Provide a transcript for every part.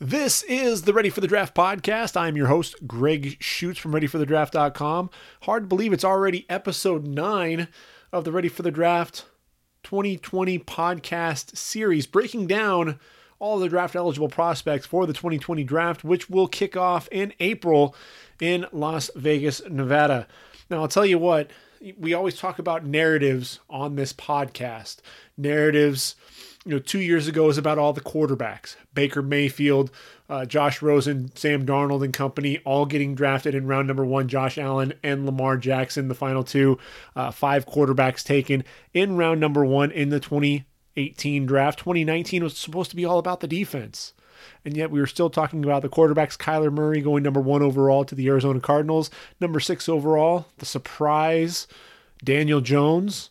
This is the Ready for the Draft podcast. I'm your host, Greg Schutz from ReadyForTheDraft.com. Hard to believe it's already episode nine of the Ready for the Draft 2020 podcast series, breaking down all the draft eligible prospects for the 2020 draft, which will kick off in April in Las Vegas, Nevada. Now, I'll tell you what, we always talk about narratives on this podcast. Narratives you know, two years ago was about all the quarterbacks Baker Mayfield, uh, Josh Rosen, Sam Darnold, and company, all getting drafted in round number one. Josh Allen and Lamar Jackson, the final two, uh, five quarterbacks taken in round number one in the 2018 draft. 2019 was supposed to be all about the defense. And yet we were still talking about the quarterbacks. Kyler Murray going number one overall to the Arizona Cardinals, number six overall, the surprise, Daniel Jones.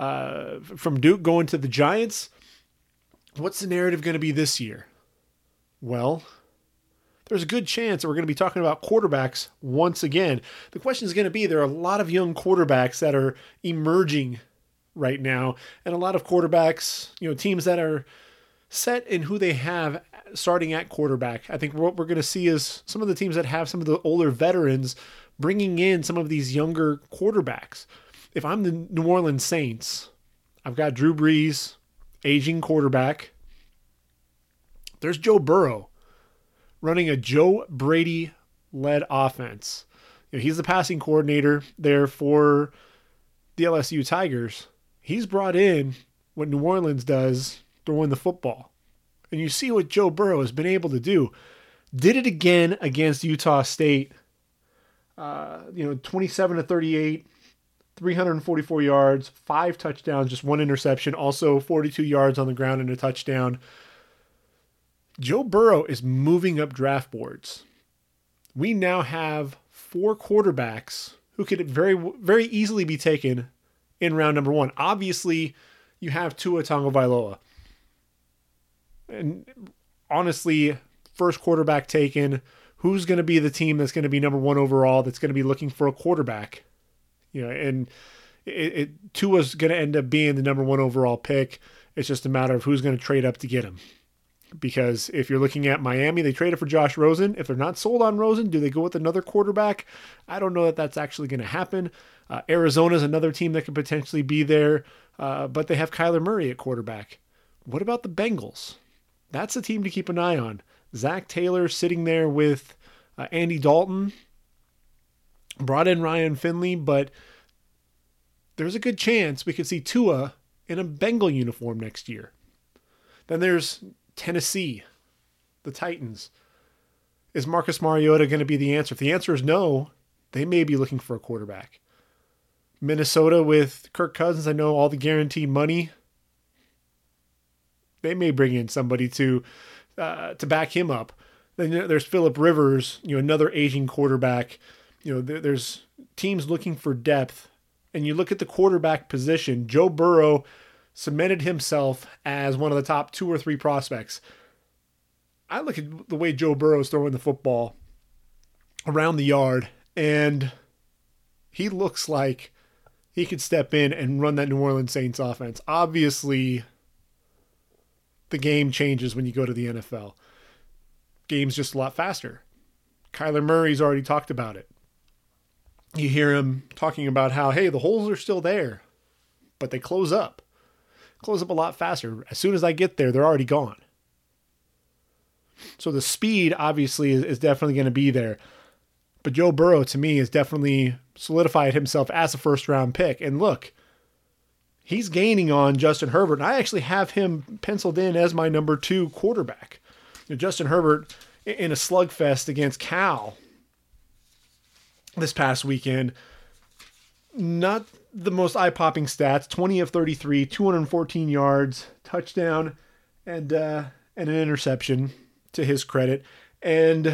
Uh, from Duke going to the Giants. What's the narrative going to be this year? Well, there's a good chance that we're going to be talking about quarterbacks once again. The question is going to be there are a lot of young quarterbacks that are emerging right now, and a lot of quarterbacks, you know, teams that are set in who they have starting at quarterback. I think what we're going to see is some of the teams that have some of the older veterans bringing in some of these younger quarterbacks. If I'm the New Orleans Saints, I've got Drew Brees, aging quarterback. There's Joe Burrow running a Joe Brady led offense. You know, he's the passing coordinator there for the LSU Tigers. He's brought in what New Orleans does throwing the football. And you see what Joe Burrow has been able to do. Did it again against Utah State. Uh, you know, 27 to 38, 344 yards, five touchdowns, just one interception, also 42 yards on the ground and a touchdown. Joe Burrow is moving up draft boards. We now have four quarterbacks who could very very easily be taken in round number one. Obviously, you have Tua Tagovailoa, and honestly, first quarterback taken. Who's going to be the team that's going to be number one overall? That's going to be looking for a quarterback you know, and it, it Tua's going to end up being the number one overall pick. It's just a matter of who's going to trade up to get him. Because if you're looking at Miami, they traded for Josh Rosen. If they're not sold on Rosen, do they go with another quarterback? I don't know that that's actually going to happen. Uh, Arizona is another team that could potentially be there, uh, but they have Kyler Murray at quarterback. What about the Bengals? That's a team to keep an eye on. Zac Taylor sitting there with uh, Andy Dalton brought in Ryan Finley, but there's a good chance we could see Tua in a Bengal uniform next year. Then there's Tennessee, the Titans. Is Marcus Mariota going to be the answer? If the answer is no, they may be looking for a quarterback. Minnesota with Kirk Cousins, I know all the guaranteed money. They may bring in somebody to uh, to back him up. Then there's Philip Rivers, you know, another aging quarterback you know, there's teams looking for depth, and you look at the quarterback position. Joe Burrow cemented himself as one of the top two or three prospects. I look at the way Joe Burrow is throwing the football around the yard, and he looks like he could step in and run that New Orleans Saints offense. Obviously, the game changes when you go to the NFL. Game's just a lot faster. Kyler Murray's already talked about it you hear him talking about how, hey, the holes are still there, but they close up. Close up a lot faster. As soon as I get there, they're already gone. So the speed, obviously, is, is definitely going to be there. But Joe Burrow, to me, has definitely solidified himself as a first round pick. And look, he's gaining on Justin Herbert. And I actually have him penciled in as my number two quarterback. You know, Justin Herbert in a slugfest against Cal this past weekend. Not the most eye popping stats 20 of 33, 214 yards, touchdown, and, uh, and an interception to his credit. And,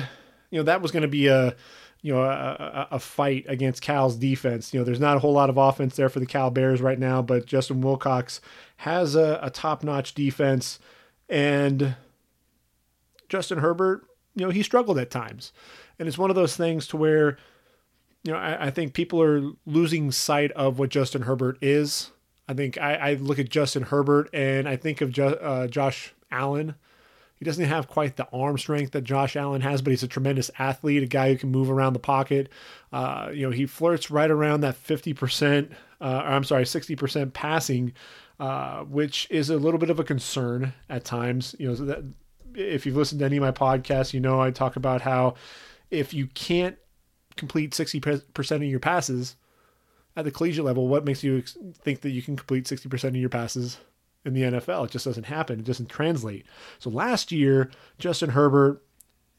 you know, that was going to be a, you know, a, a, fight against Cal's defense. You know, there's not a whole lot of offense there for the Cal Bears right now, but Justin Wilcox has a, a top notch defense. And Justin Herbert, you know, he struggled at times. And it's one of those things to where, you know, I, I, think people are losing sight of what Justin Herbert is. I think I, I look at Justin Herbert and I think of jo- uh, Josh Allen. He doesn't have quite the arm strength that Josh Allen has, but he's a tremendous athlete, a guy who can move around the pocket. Uh, you know, he flirts right around that 50%, uh, I'm sorry, 60% passing, uh, which is a little bit of a concern at times. You know, that if you've listened to any of my podcasts, you know I talk about how if you can't complete 60% of your passes at the collegiate level, what makes you think that you can complete 60% of your passes in the NFL. It just doesn't happen. It doesn't translate. So last year, Justin Herbert,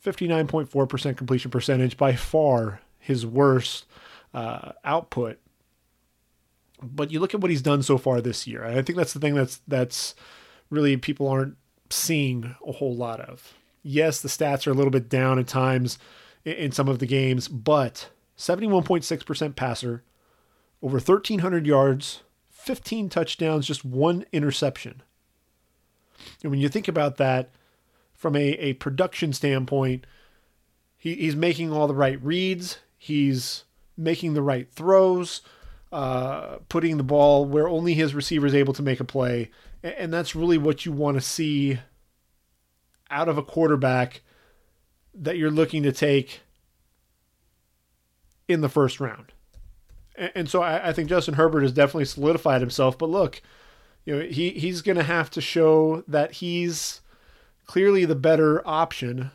59.4% completion percentage, by far his worst uh, output. But you look at what he's done so far this year. I think that's the thing that's that's really people aren't seeing a whole lot of. Yes, the stats are a little bit down at times in, some of the games, but 71.6% passer, over 1,300 yards, 15 touchdowns, just one interception. And when you think about that from a, a production standpoint, he, he's making all the right reads, he's making the right throws, uh, putting the ball where only his receiver is able to make a play. And, and that's really what you want to see out of a quarterback that you're looking to take in the first round and so I, I, think Justin Herbert has definitely solidified himself. But look, you know, he he's going to have to show that he's clearly the better option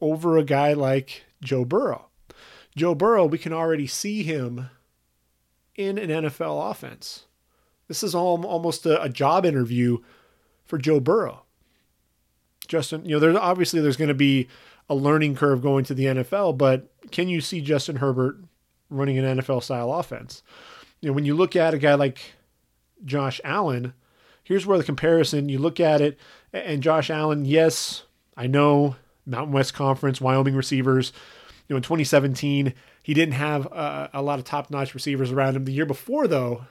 over a guy like Joe Burrow. Joe Burrow, we can already see him in an NFL offense. This is all, almost a, a job interview for Joe Burrow. Justin, you know, there's obviously there's going to be a learning curve going to the NFL, but can you see Justin Herbert running an NFL style offense. You know, when you look at a guy like Josh Allen, here's where the comparison you look at it, and Josh Allen, yes, I know Mountain West Conference, Wyoming receivers. You know, in 2017, he didn't have uh, a lot of top notch receivers around him. The year before, though,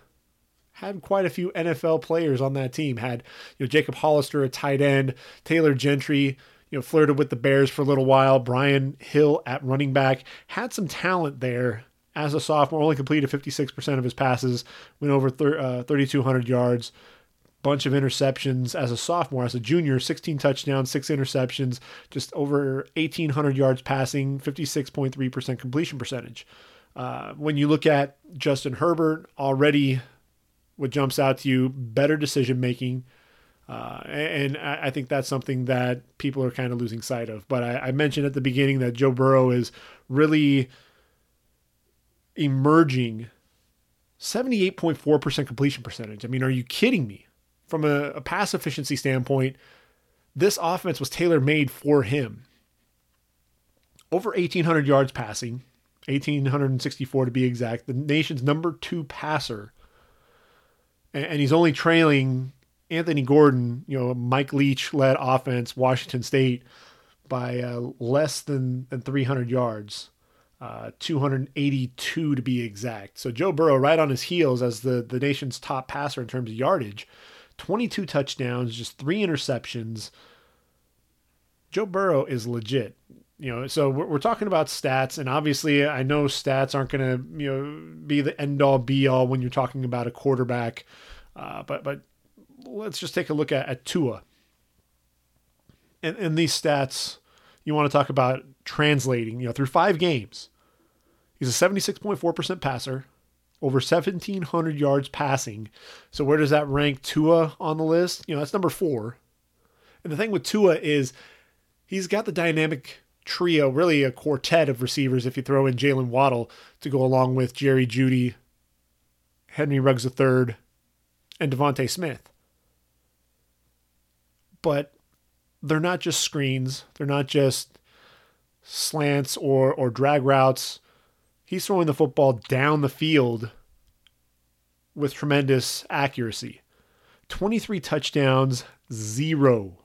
had quite a few NFL players on that team. Had you know Jacob Hollister, a tight end, Taylor Gentry, you know, flirted with the Bears for a little while. Brian Hill at running back had some talent there as a sophomore, only completed 56% of his passes, went over uh, 3,200 yards, bunch of interceptions as a sophomore. As a junior, 16 touchdowns, six interceptions, just over 1,800 yards passing, 56.3% completion percentage. Uh, when you look at Justin Herbert, already what jumps out to you, better decision making. Uh, and I think that's something that people are kind of losing sight of. But I, I mentioned at the beginning that Joe Burrow is really emerging 78.4% completion percentage. I mean, are you kidding me? From a, a pass efficiency standpoint, this offense was tailor made for him. Over 1,800 yards passing, 1,864 to be exact, the nation's number two passer. And, and he's only trailing Anthony Gordon, you know, Mike Leach led offense, Washington State, by uh, less than, than 300 yards uh, 282 to be exact. So Joe Burrow right on his heels as the, the nation's top passer in terms of yardage. 22 touchdowns, just three interceptions. Joe Burrow is legit. You know, so we're, we're talking about stats, and obviously, I know stats aren't going to you know be the end all be all when you're talking about a quarterback. Uh, but but let's just take a look at, at Tua. And, and these stats, you want to talk about translating, you know, through five games. He's a 76.4% passer, over 1,700 yards passing. So where does that rank Tua on the list? You know, that's number four. And the thing with Tua is he's got the dynamic trio, really a quartet of receivers if you throw in Jaylen Waddle to go along with Jerry Jeudy, Henry Ruggs III, and DeVonta Smith. But they're not just screens. They're not just slants or or drag routes. He's throwing the football down the field with tremendous accuracy. 23 touchdowns, zero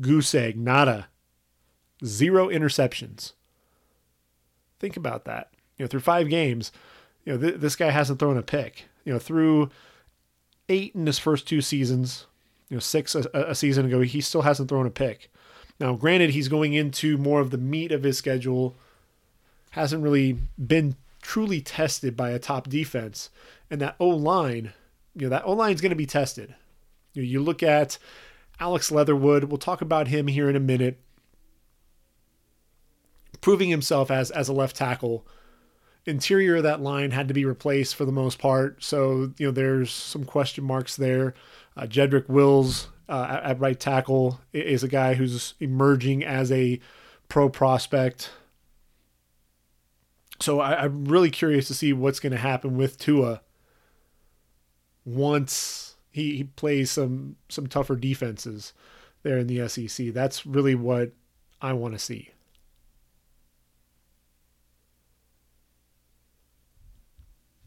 goose egg, nada, zero interceptions. Think about that. You know, through five games, you know th- this guy hasn't thrown a pick. You know, through eight in his first two seasons, you know, six a, a season ago, he still hasn't thrown a pick. Now, granted, he's going into more of the meat of his schedule, hasn't really been truly tested by a top defense, and that O line, you know, that O line is going to be tested. You, know, you look at Alex Leatherwood, we'll talk about him here in a minute. Proving himself as as a left tackle. Interior of that line had to be replaced for the most part, so you know there's some question marks there. Uh, Jedrick Wills uh, at, at right tackle is a guy who's emerging as a pro prospect. So I, am really curious to see what's going to happen with Tua once he, he plays some some tougher defenses there in the SEC. That's really what I want to see.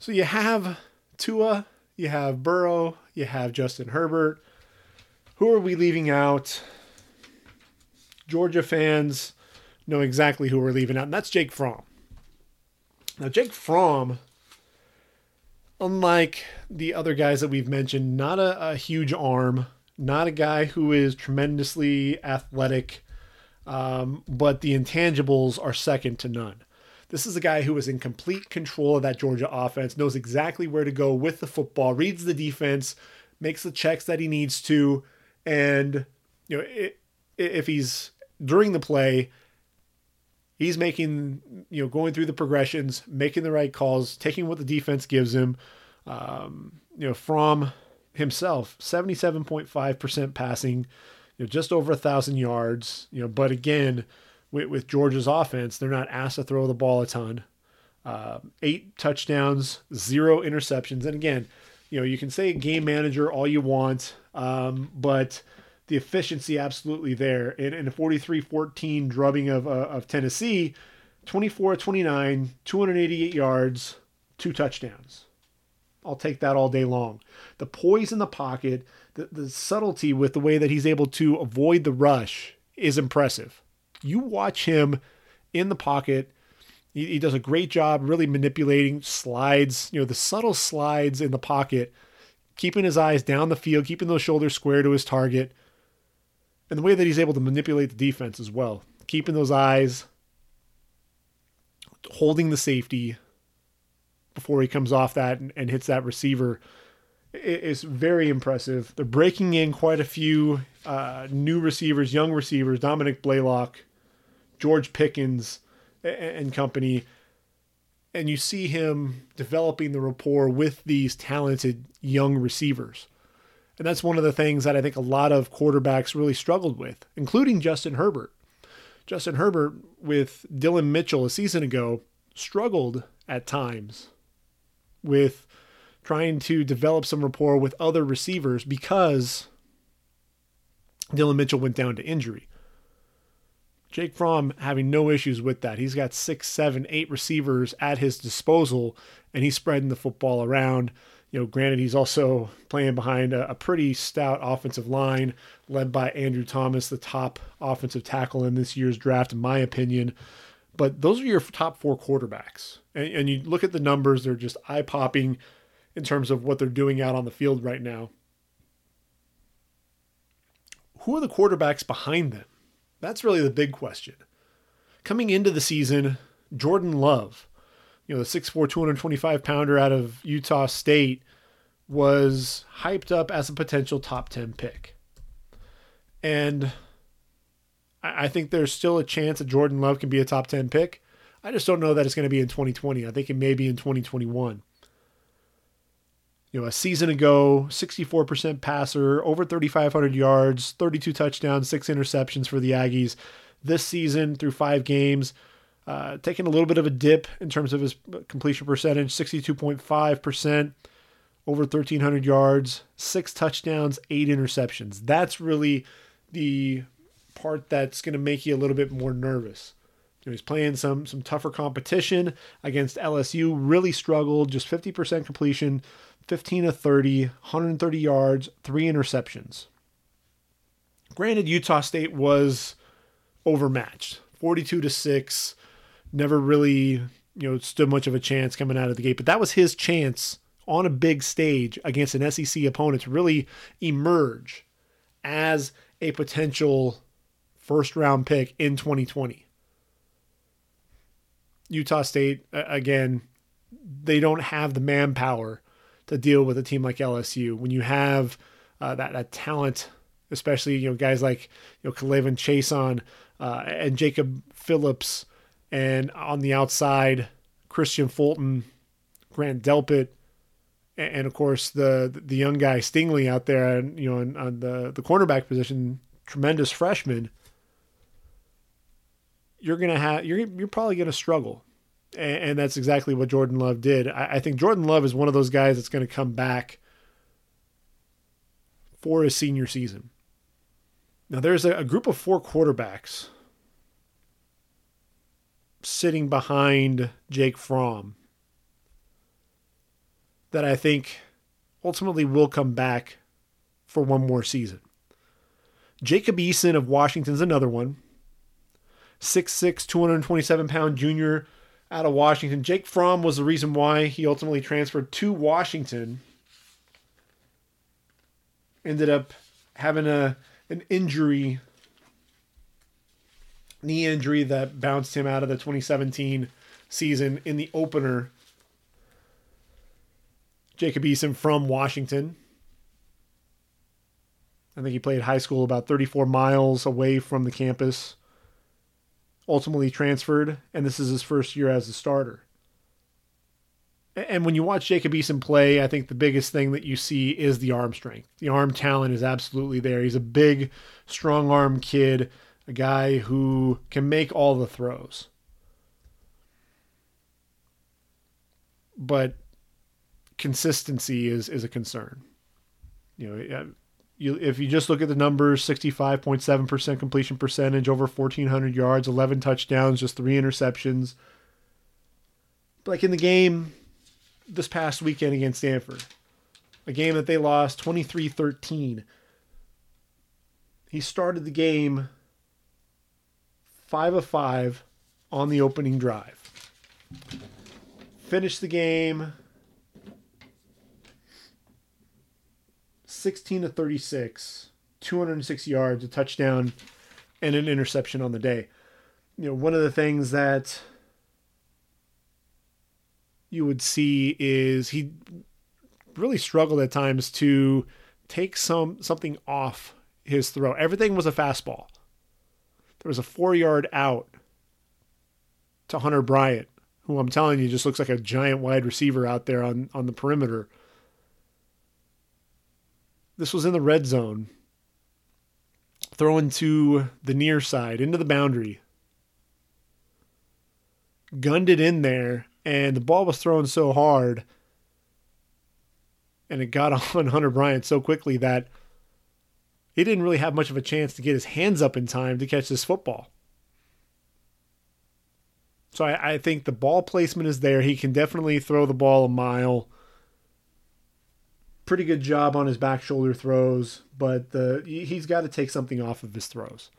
So you have Tua, you have Burrow, you have Justin Herbert. Who are we leaving out? Georgia fans know exactly who we're leaving out, and that's Jake Fromm. Now, Jake Fromm, unlike the other guys that we've mentioned, not a, a huge arm, not a guy who is tremendously athletic, um, but the intangibles are second to none. This is a guy who is in complete control of that Georgia offense, knows exactly where to go with the football, reads the defense, makes the checks that he needs to, and you know it, if he's during the play, he's making you know going through the progressions, making the right calls, taking what the defense gives him. Um, you know, Fromm himself, seventy-seven point five percent passing, you know, just over a thousand yards. You know, but again, with, with Georgia's offense, they're not asked to throw the ball a ton. Uh, eight touchdowns, zero interceptions, and again, you know, you can say game manager all you want, um, but the efficiency absolutely there. In, a 43-14 drubbing of, uh, of Tennessee, 24-29, 288 yards, two touchdowns. I'll take that all day long. The poise in the pocket, the, the subtlety with the way that he's able to avoid the rush is impressive. You watch him in the pocket. He, he does a great job really manipulating slides, you know, the subtle slides in the pocket, keeping his eyes down the field, keeping those shoulders square to his target – and the way that he's able to manipulate the defense as well, keeping those eyes, holding the safety before he comes off that and, and hits that receiver is very impressive. They're breaking in quite a few uh, new receivers, young receivers, Dominick Blaylock, George Pickens, and, company. And you see him developing the rapport with these talented young receivers. And that's one of the things that I think a lot of quarterbacks really struggled with, including Justin Herbert. Justin Herbert, with Dillon Mitchell a season ago, struggled at times with trying to develop some rapport with other receivers because Dillon Mitchell went down to injury. Jake Fromm having no issues with that. He's got six, seven, eight receivers at his disposal, and he's spreading the football around you know, granted, he's also playing behind a, a, pretty stout offensive line led by Andrew Thomas, the top offensive tackle in this year's draft, in my opinion. But those are your top four quarterbacks. And, and you look at the numbers, they're just eye popping in terms of what they're doing out on the field right now. Who are the quarterbacks behind them? That's really the big question. Coming into the season, Jordan Love you know, the 6'4, 225 pounder out of Utah State was hyped up as a potential top 10 pick. And I think there's still a chance that Jordan Love can be a top 10 pick. I just don't know that it's going to be in 2020. I think it may be in 2021. You know, a season ago, 64% passer, over 3,500 yards, 32 touchdowns, six interceptions for the Aggies. This season, through five games, uh, taking a little bit of a dip in terms of his completion percentage 62.5%, over 1,300 yards, six touchdowns, eight interceptions. That's really the part that's going to make you a little bit more nervous. You know, he's playing some some tougher competition against LSU. Really struggled, just 50% completion, 15 of 30, 130 yards, three interceptions. Granted, Utah State was overmatched, 42 to six never really, you know, stood much of a chance coming out of the gate. But that was his chance on a big stage against an SEC opponent to really emerge as a potential first round pick in 2020. Utah State, again, they don't have the manpower to deal with a team like LSU. When you have uh, that, that talent especially you know guys like you know K'Lavon Chaisson uh, and Jacob Phillips, and on the outside Kristian Fulton, Grant Delpit, and, and of course the the young guy Stingley out there, and you know on, on the the cornerback position, tremendous freshman. You're gonna have you're you're probably gonna struggle, and, and that's exactly what Jordan Love did. I, I think Jordan Love is one of those guys that's to come back for his senior season. Now, there's a, a group of four quarterbacks sitting behind Jake Fromm that I think ultimately will come back for one more season. Jacob Eason of Washington's another one. 6'6, 227 pound junior out of Washington. Jake Fromm was the reason why he ultimately transferred to Washington. Ended up having a an injury, knee injury that bounced him out of the 2017 season in the opener. Jacob Eason from Washington. I think he played high school about 34 miles away from the campus. Ultimately transferred, and this is his first year as a starter. And when you watch Jacob Eason play, I think the biggest thing that you see is the arm strength. The arm talent is absolutely there. He's a big, strong arm kid, a guy who can make all the throws. But consistency is is a concern. You know, you if you just look at the numbers, 65.7% completion percentage, over 1400 yards, 11 touchdowns, just 3 interceptions. Like in the game this past weekend against Stanford, a game that they lost 23 13. He started the game 5 of 5 on the opening drive. Finished the game 16 to 36, 206 yards, a touchdown, and an interception on the day. You know, one of the things that you would see is he really struggled at times to take some something off his throw. Everything was a fastball. There was a four yard out to Hunter Bryant, who I'm telling you just looks like a giant wide receiver out there on, on the perimeter. This was in the red zone. Throwing to the near side, into the boundary. Gunned it in there and the ball was thrown so hard and it got on Hunter Bryant so quickly that he didn't really have much of a chance to get his hands up in time to catch this football. So I, I think the ball placement is there. He can definitely throw the ball a mile. Pretty good job on his back shoulder throws, but the he's got to take something off of his throws.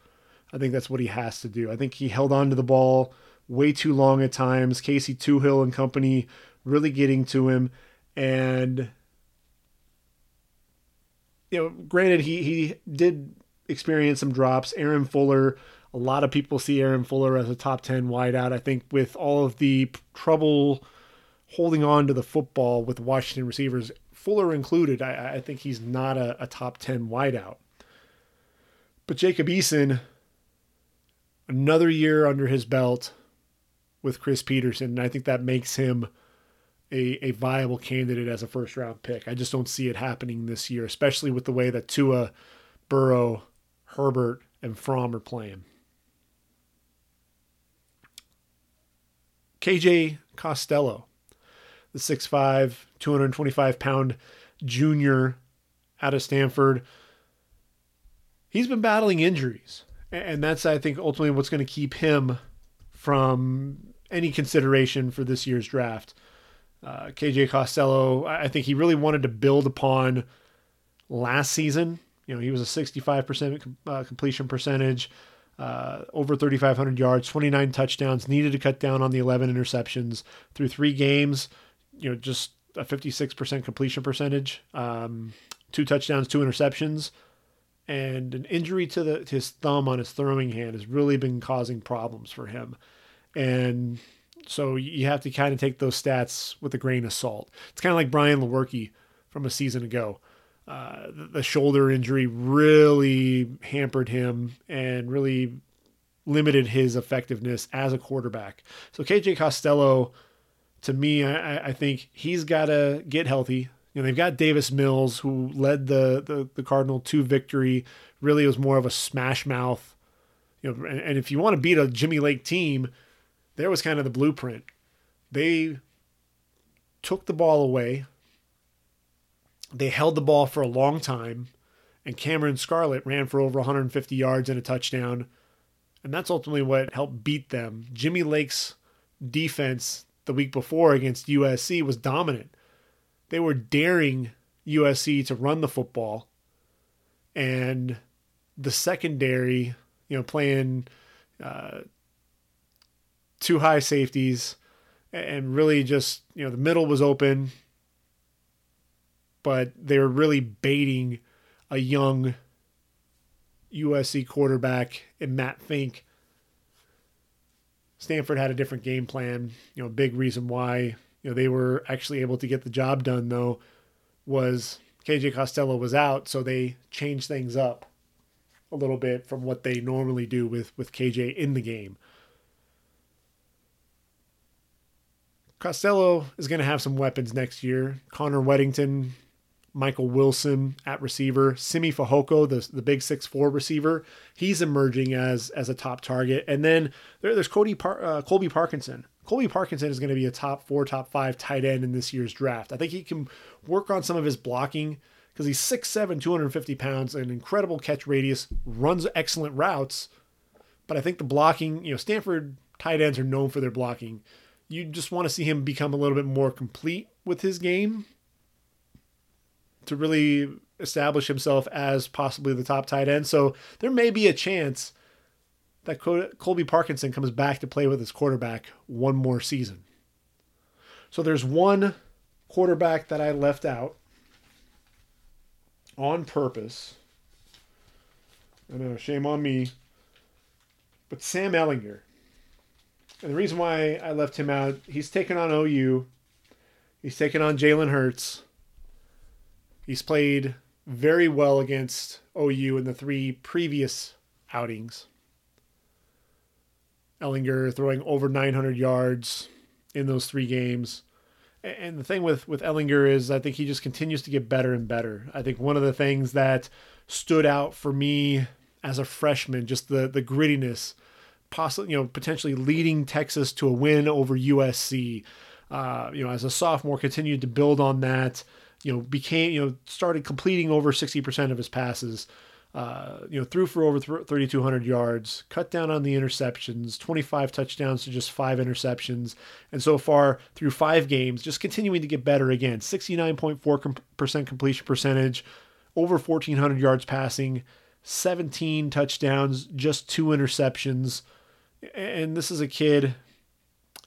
I think that's what he has to do. I think he held on to the ball way too long at times. Casey Toohill and company really getting to him. And, you know, granted, he, he did experience some drops. Aaron Fuller, a lot of people see Aaron Fuller as a top 10 wideout. I think with all of the trouble holding on to the football with Washington receivers, Fuller included, I, I think he's not a, a top 10 wideout. But Jacob Eason, another year under his belt, with Chris Petersen, and I think that makes him a, a viable candidate as a first round pick. I just don't see it happening this year, especially with the way that Tua, Burrow, Herbert, and Fromm are playing. KJ Costello, the 6'5, 225 pound junior out of Stanford. He's been battling injuries. And that's, I think, ultimately what's going to keep him from any consideration for this year's draft. Uh, KJ Costello, I think he really wanted to build upon last season. You know, he was a 65% uh, completion percentage, uh, over 3,500 yards, 29 touchdowns, needed to cut down on the 11 interceptions through three games. You know, just a 56% completion percentage, um, two touchdowns, two interceptions, and an injury to the to his thumb on his throwing hand has really been causing problems for him. And so you have to kind of take those stats with a grain of salt. It's kind of like Brian Lewerke from a season ago. uh, the shoulder injury really hampered him and really limited his effectiveness as a quarterback. So KJ Costello, to me, I, I think he's got to get healthy. You know, they've got Davis Mills, who led the, the, the Cardinal to victory. Really was more of a smash mouth. You know, and, and if you want to beat a Jimmy Lake team, there was kind of the blueprint. They took the ball away. They held the ball for a long time, and Cameron Scarlett ran for over 150 yards and a touchdown. And that's ultimately what helped beat them. Jimmy Lake's defense the week before against USC was dominant. They were daring USC to run the football. And the secondary, you know, playing uh, two high safeties and really just, you know, the middle was open, but they were really baiting a young USC quarterback in Matt Fink. Stanford had a different game plan. You know, big reason why you know they were actually able to get the job done though was KJ Costello was out, so they changed things up a little bit from what they normally do with with KJ in the game. Costello is going to have some weapons next year. Connor Wedington Michael Wilson at receiver, Simi Fehoko, the the big six four receiver, he's emerging as as a top target. And then there, there's Cody Par, uh, Colby Parkinson. Colby Parkinson is going to be a top four, top five tight end in this year's draft. I think he can work on some of his blocking because he's 6'7", 250 pounds, an incredible catch radius, runs excellent routes. But I think the blocking, you know, Stanford tight ends are known for their blocking. You just want to see him become a little bit more complete with his game to really establish himself as possibly the top tight end. So there may be a chance that Colby Parkinson comes back to play with his quarterback one more season. So there's one quarterback that I left out on purpose. I know, shame on me. But Sam Ehlinger. And the reason why I left him out, he's taken on OU. He's taken on Jalen Hurts. He's played very well against OU in the three previous outings. Ehlinger throwing over 900 yards in those three games. And the thing with, with Ehlinger is I think he just continues to get better and better. I think one of the things that stood out for me as a freshman, just the, the grittiness, possibly, you know, potentially leading Texas to a win over USC. Uh, you know, as a sophomore, continued to build on that you know, became, you know, started completing over 60% of his passes. Uh, you know, threw for over 3,200 yards, cut down on the interceptions, 25 touchdowns to just five interceptions. And so far, through five games, just continuing to get better again 69.4% completion percentage, over 1,400 yards passing, 17 touchdowns, just two interceptions. And this is a kid,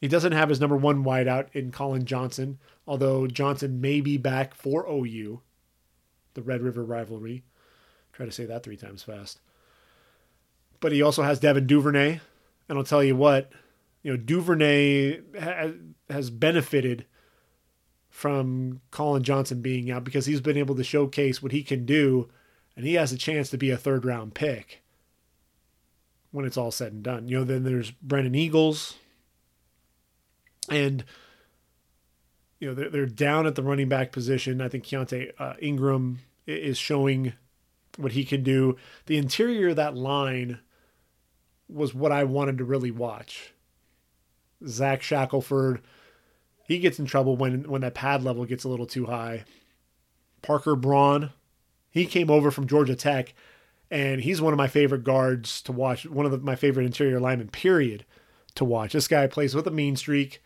he doesn't have his number one wideout in Collin Johnson although Johnson may be back for OU, the Red River rivalry. Try to say that three times fast. But he also has Devin Duvernay, and I'll tell you what, you know, Duvernay ha- has benefited from Collin Johnson being out because he's been able to showcase what he can do, and he has a chance to be a third round pick when it's all said and done. You know, then there's Brennan Eagles, and you know, they're, they're down at the running back position. I think Keaontay uh, Ingram is showing what he can do. The interior of that line was what I wanted to really watch. Zach Shackelford, he gets in trouble when when that pad level gets a little too high. Parker Braun, he came over from Georgia Tech, and he's one of my favorite guards to watch. One of the, my favorite interior linemen, period, to watch. This guy plays with a mean streak.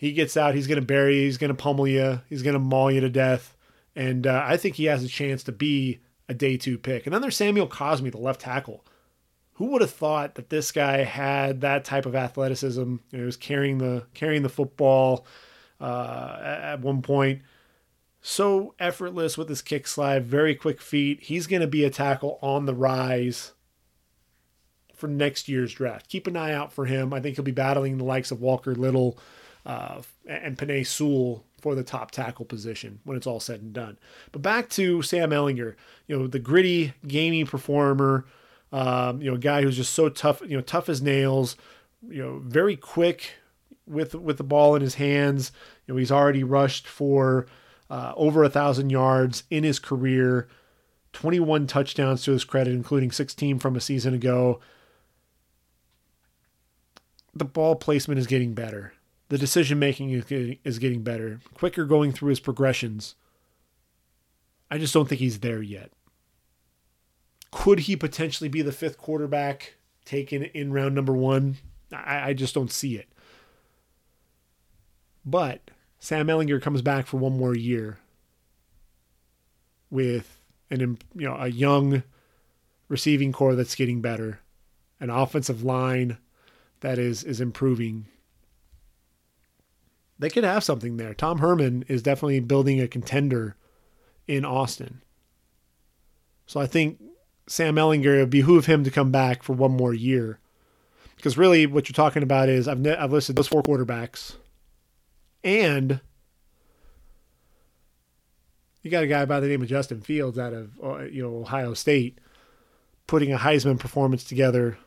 He gets out, he's going to bury you, he's going to pummel you, he's going to maul you to death. And uh, I think he has a chance to be a day two pick. And then there's Samuel Cosmi, the left tackle. Who would have thought that this guy had that type of athleticism? You know, he was carrying the carrying the football uh, at one point. So effortless with his kick slide, very quick feet. He's going to be a tackle on the rise for next year's draft. Keep an eye out for him. I think he'll be battling the likes of Walker Little, uh, and Penei Sewell for the top tackle position when it's all said and done. But back to Sam Ehlinger, you know, the gritty, gaming performer, um, you know, a guy who's just so tough, you know, tough as nails, you know, very quick with with the ball in his hands. You know, he's already rushed for uh, over a thousand yards in his career, 21 touchdowns to his credit, including 16 from a season ago. The ball placement is getting better the decision making is getting, better, quicker going through his progressions. I just don't think he's there yet. Could he potentially be the fifth quarterback taken in round number one? I, I just don't see it. But Sam Ehlinger comes back for one more year with an you know a young receiving corps that's getting better, an offensive line that is is improving they could have something there. Tom Herman is definitely building a contender in Austin. So I think Sam Ehlinger, it would behoove him to come back for one more year. Because really, what you're talking about is I've, I've listed those four quarterbacks, and you got a guy by the name of Justin Fields out of uh, you know Ohio State putting a Heisman performance together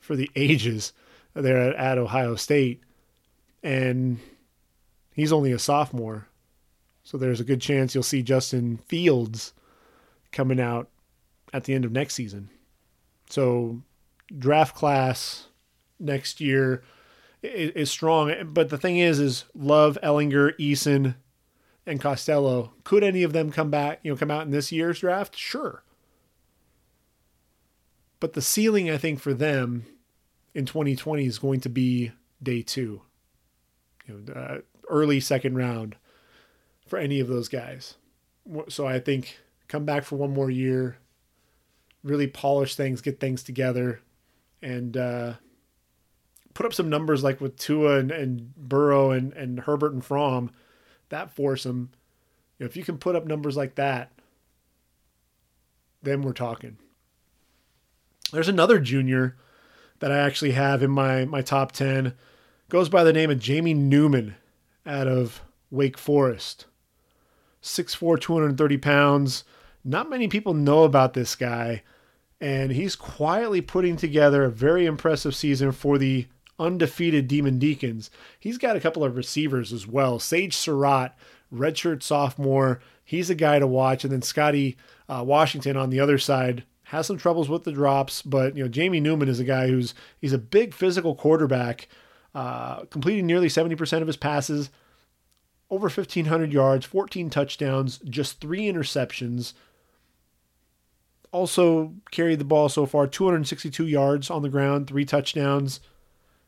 for the ages there at Ohio State and he's only a sophomore. So there's a good chance you'll see Justin Fields coming out at the end of next season. So draft class next year is, strong. But the thing is, is Love, Ehlinger, Eason, and Costello. Could any of them come back? You know, come out in this year's draft? Sure. But the ceiling, I think, for them in 2020 is going to be day two you know, uh, early second round for any of those guys. So I think come back for one more year, really polish things, get things together, and uh, put up some numbers like with Tua and, and Burrow and, and Herbert and Fromm. That foursome, you know, if you can put up numbers like that, then we're talking. There's another junior that I actually have in my my top ten goes by the name of Jamie Newman out of Wake Forest. 6'4, 230 pounds. Not many people know about this guy, and he's quietly putting together a very impressive season for the undefeated Demon Deacons. He's got a couple of receivers as well. Sage Surratt, redshirt sophomore, he's a guy to watch. And then Scotty uh, Washington on the other side has some troubles with the drops, but you know Jamie Newman is a guy who's he's a big physical quarterback uh, completing nearly 70% of his passes, over 1,500 yards, 14 touchdowns, just three interceptions. Also carried the ball so far 262 yards on the ground, three touchdowns.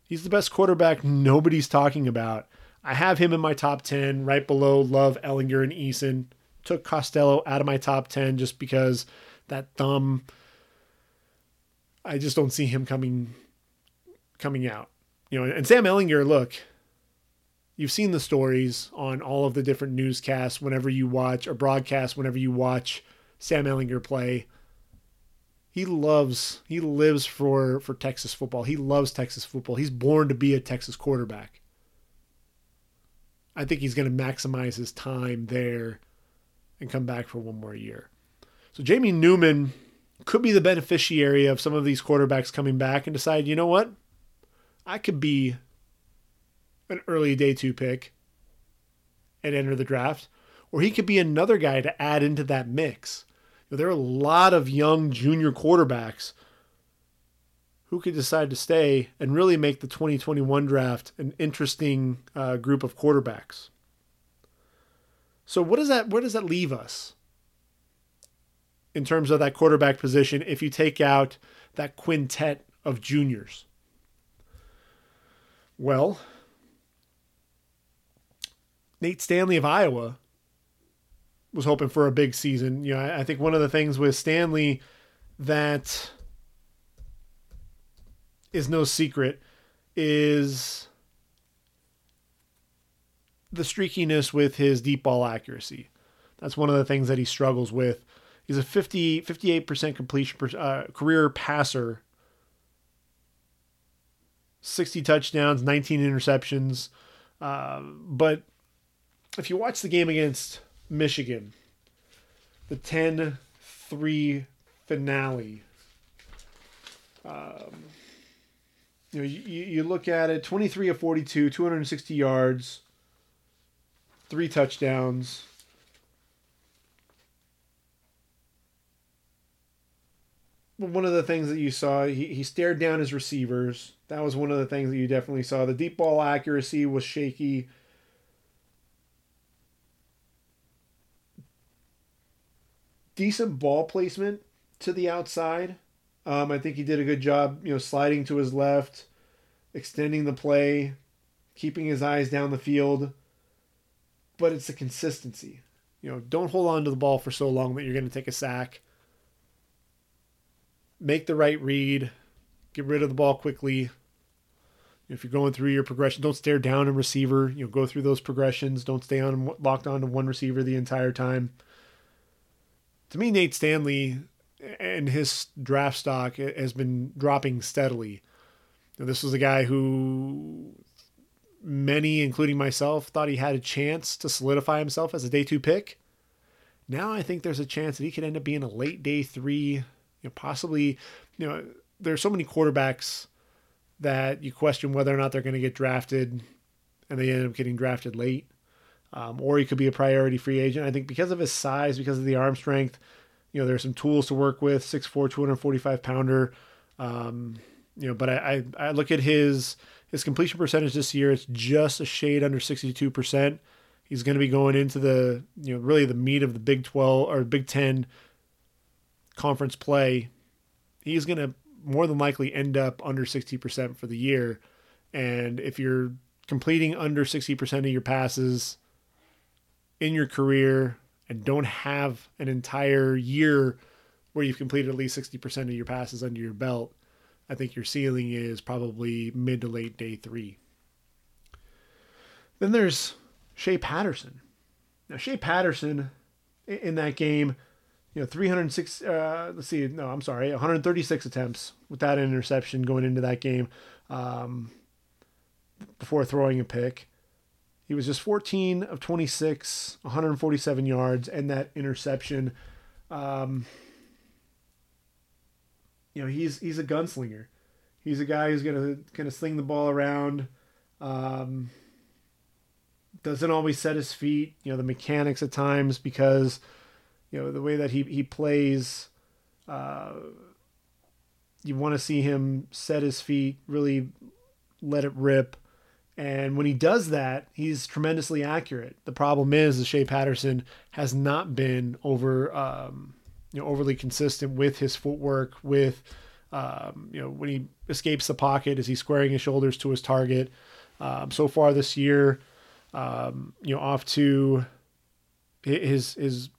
He's the best quarterback nobody's talking about. I have him in my top 10, right below Love, Ehlinger, and Eason. Took Costello out of my top 10 just because that thumb. I just don't see him coming coming out you know, and Sam Ehlinger, look, you've seen the stories on all of the different newscasts whenever you watch or broadcast whenever you watch Sam Ehlinger play. He loves, he lives for for Texas football. He loves Texas football. He's born to be a Texas quarterback. I think he's going to maximize his time there and come back for one more year. So Jamie Newman could be the beneficiary of some of these quarterbacks coming back and decide, you know what? I could be an early day two pick and enter the draft, or he could be another guy to add into that mix. There are a lot of young junior quarterbacks who could decide to stay and really make the 2021 draft an interesting uh, group of quarterbacks. So what does that where does that leave us in terms of that quarterback position if you take out that quintet of juniors? Well, Nate Stanley of Iowa was hoping for a big season. You know, I, think one of the things with Stanley that is no secret is the streakiness with his deep ball accuracy. That's one of the things that he struggles with. He's a 50, 58% completion per, uh, career passer 60 touchdowns, 19 interceptions. Uh, but if you watch the game against Michigan, the 10 3 finale, um, you know, you, you look at it 23 of 42, 260 yards, three touchdowns. One of the things that you saw, he, he stared down his receivers. That was one of the things that you definitely saw. The deep ball accuracy was shaky. Decent ball placement to the outside. Um, I think he did a good job, you know, sliding to his left, extending the play, keeping his eyes down the field. But it's the consistency. You know, don't hold on to the ball for so long that you're going to take a sack. Make the right read. Get rid of the ball quickly. If you're going through your progression, don't stare down a receiver. You know, go through those progressions. Don't stay on locked on to one receiver the entire time. To me, Nate Stanley and his draft stock has been dropping steadily. Now, this was a guy who many, including myself, thought he had a chance to solidify himself as a day two pick. Now I think there's a chance that he could end up being a late day three, you know, possibly, you know, there's so many quarterbacks that you question whether or not they're going to get drafted and they end up getting drafted late. Um, or he could be a priority free agent. I think because of his size, because of the arm strength, you know, there's some tools to work with. 6'4", 245 pounder. Um, you know, but I, I, I look at his his completion percentage this year. It's just a shade under sixty two percent. He's going to be going into the you know really the meat of the Big Twelve or Big Ten conference play. He's going to more than likely end up under sixty percent for the year. And if you're completing under sixty percent of your passes in your career and don't have an entire year where you've completed at least 60% of your passes under your belt, I think your ceiling is probably mid to late day three. Then there's Shea Patterson. Now, Shea Patterson in that game, you know, 306, uh, let's see, no, I'm sorry, 136 attempts with that interception going into that game um, before throwing a pick. He was just 14 of 26, 147 yards, and that interception. Um, you know, he's he's a gunslinger. He's a guy who's gonna of sling the ball around. Um, doesn't always set his feet. You know, the mechanics at times because you know the way that he he plays. Uh, you want to see him set his feet, really let it rip. And when he does that, he's tremendously accurate. The problem is that Shea Patterson has not been over, um, you know, overly consistent with his footwork. With, um, you know, when he escapes the pocket, is he squaring his shoulders to his target? Um, so far this year, um, you know, off to his his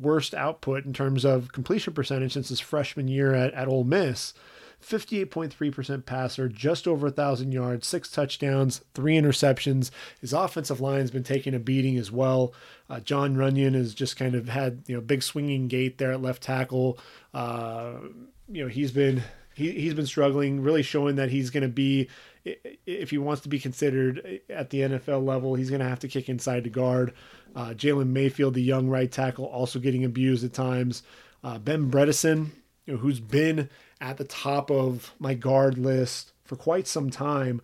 worst output in terms of completion percentage since his freshman year at, at Ole Miss. 58.3% passer, just over a 1,000 yards, six touchdowns, three interceptions. His offensive line has been taking a beating as well. Uh, Jon Runyan has just kind of had, you know, big swinging gait there at left tackle. Uh, you know, he's been he, he's been struggling, really showing that he's going to be, if he wants to be considered at the NFL level, he's going to have to kick inside to guard. Uh, Jalen Mayfield, the young right tackle, also getting abused at times. Uh, ben Bredeson, you know, who's been at the top of my guard list for quite some time.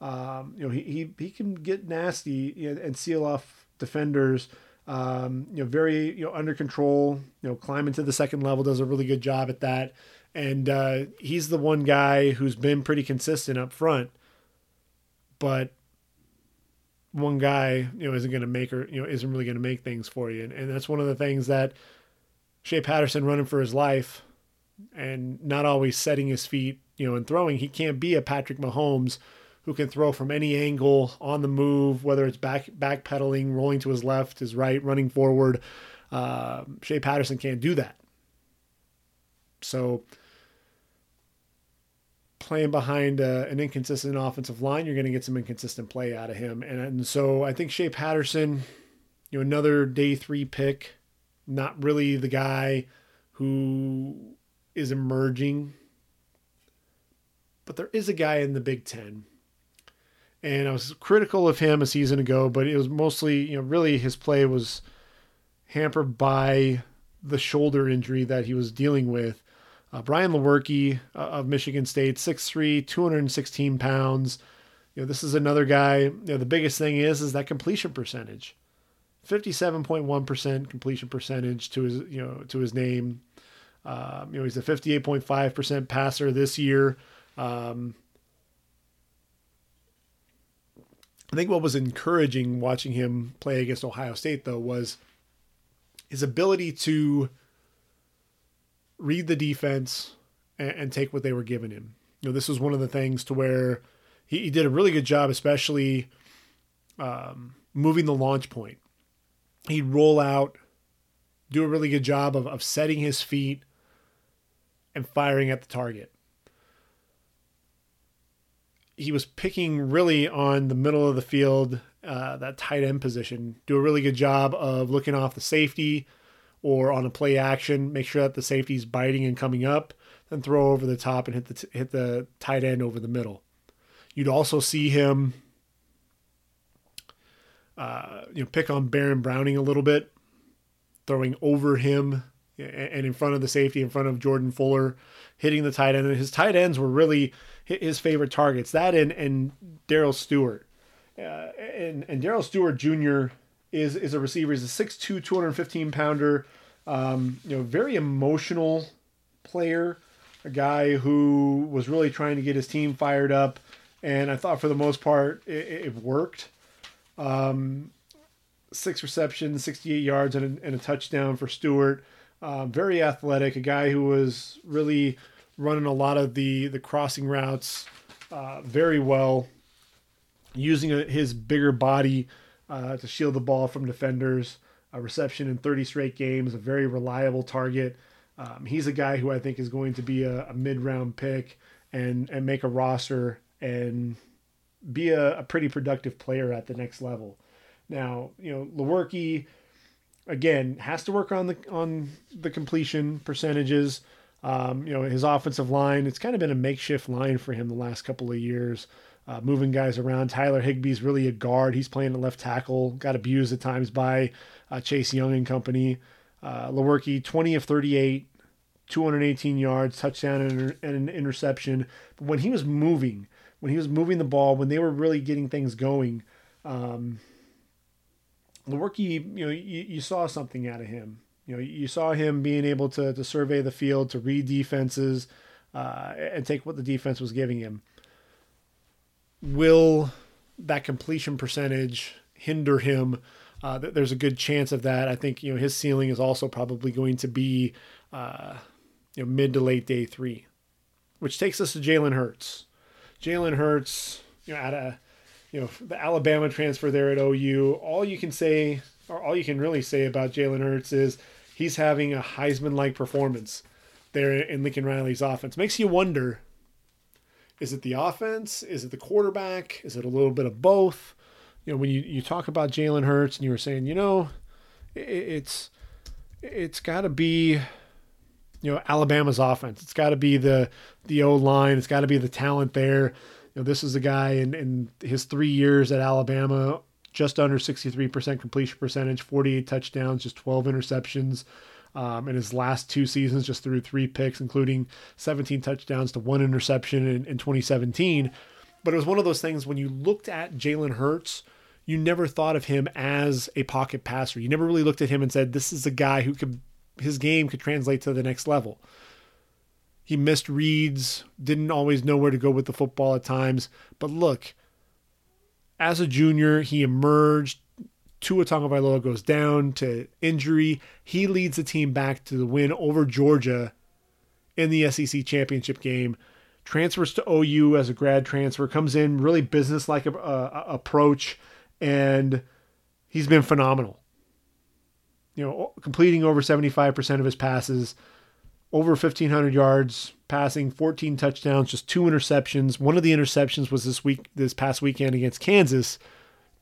Um, you know, he, he, he can get nasty and seal off defenders. Um, you know, very you know under control. You know, climb into the second level does a really good job at that. And uh, he's the one guy who's been pretty consistent up front, but one guy you know isn't going to make or you know isn't really going to make things for you. And, and that's one of the things that Shea Patterson running for his life and not always setting his feet, you know, and throwing. He can't be a Patrick Mahomes who can throw from any angle on the move, whether it's back backpedaling, rolling to his left, his right, running forward. Uh, Shea Patterson can't do that. So playing behind uh, an inconsistent offensive line, you're going to get some inconsistent play out of him. And, and so I think Shea Patterson, you know, another day three pick, not really the guy who is emerging. But there is a guy in the Big Ten, And I was critical of him a season ago, but it was mostly, you know, really his play was hampered by the shoulder injury that he was dealing with. Uh, Brian Lewerke uh, of Michigan State, 6'3", 216 pounds. You know, this is another guy. You know, the biggest thing is is that completion percentage. 57.1% completion percentage to his you know to his name. Um, you know he's a 58.5% passer this year. Um, I think what was encouraging watching him play against Ohio State though was his ability to read the defense and, and take what they were giving him. You know this was one of the things to where he, he did a really good job, especially um, moving the launch point he'd roll out, do a really good job of, of setting his feet and firing at the target. He was picking really on the middle of the field, uh, that tight end position, do a really good job of looking off the safety or on a play action, make sure that the safety's biting and coming up, then throw over the top and hit the hit the tight end over the middle. You'd also see him uh, you know, pick on Baron Browning a little bit, throwing over him and in front of the safety, in front of Jordan Fuller, hitting the tight end. And his tight ends were really his favorite targets. That and and Darrell Stewart, uh, and and Darrell Stewart Jr. is is a receiver. He's a 6'2", 215 pounder. Um, you know, very emotional player, a guy who was really trying to get his team fired up. And I thought for the most part it, it worked. Um, six receptions, 68 yards, and a, and a touchdown for Stewart. Um, very athletic, a guy who was really running a lot of the the crossing routes uh, very well, using a, his bigger body uh, to shield the ball from defenders. A reception in 30 straight games, a very reliable target. Um, he's a guy who I think is going to be a, a mid round pick and and make a roster and be a, a, pretty productive player at the next level. Now, you know, Lewerke again has to work on the on the completion percentages. Um, you know, his offensive line, it's kind of been a makeshift line for him the last couple of years, uh, moving guys around. Tyler Higby's really a guard. He's playing a left tackle, got abused at times by uh, Chase Young and company. Uh, Lewerke, 20 of 38, 218 yards, touchdown and, an interception. But when he was moving, when he was moving the ball, when they were really getting things going, um, Lewerke, you know, you, you saw something out of him. You know, you saw him being able to to survey the field, to read defenses, uh, and take what the defense was giving him. Will that completion percentage hinder him? Uh, there's a good chance of that. I think you know his ceiling is also probably going to be uh, you know mid to late day three, which takes us to Jalen Hurts. Jalen Hurts, you know, at a, you know, the Alabama transfer there at OU. All you can say, or all you can really say about Jalen Hurts is he's having a Heisman-like performance there in Lincoln Riley's offense. Makes you wonder: is it the offense? Is it the quarterback? Is it a little bit of both? You know, when you, you talk about Jalen Hurts and you were saying, you know, it, it's it's got to be you know Alabama's offense. It's got to be the the O line. It's got to be the talent there. You know, this is a guy in, in his three years at Alabama, just under 63% completion percentage, 48 touchdowns, just 12 interceptions. Um, in his last two seasons, just threw three picks, including 17 touchdowns to one interception in, in 2017. But it was one of those things when you looked at Jalen Hurts, you never thought of him as a pocket passer. You never really looked at him and said, "This is a guy who could his game could translate to the next level. He missed reads, didn't always know where to go with the football at times. But look, as a junior, he emerged. Tua Tagovailoa goes down to injury. He leads the team back to the win over Georgia in the SEC championship game. Transfers to OU as a grad transfer, comes in really business-like uh, approach, and he's been phenomenal you know, completing over 75% of his passes, over 1,500 yards passing, 14 touchdowns, just two interceptions. One of the interceptions was this week, this past weekend against Kansas.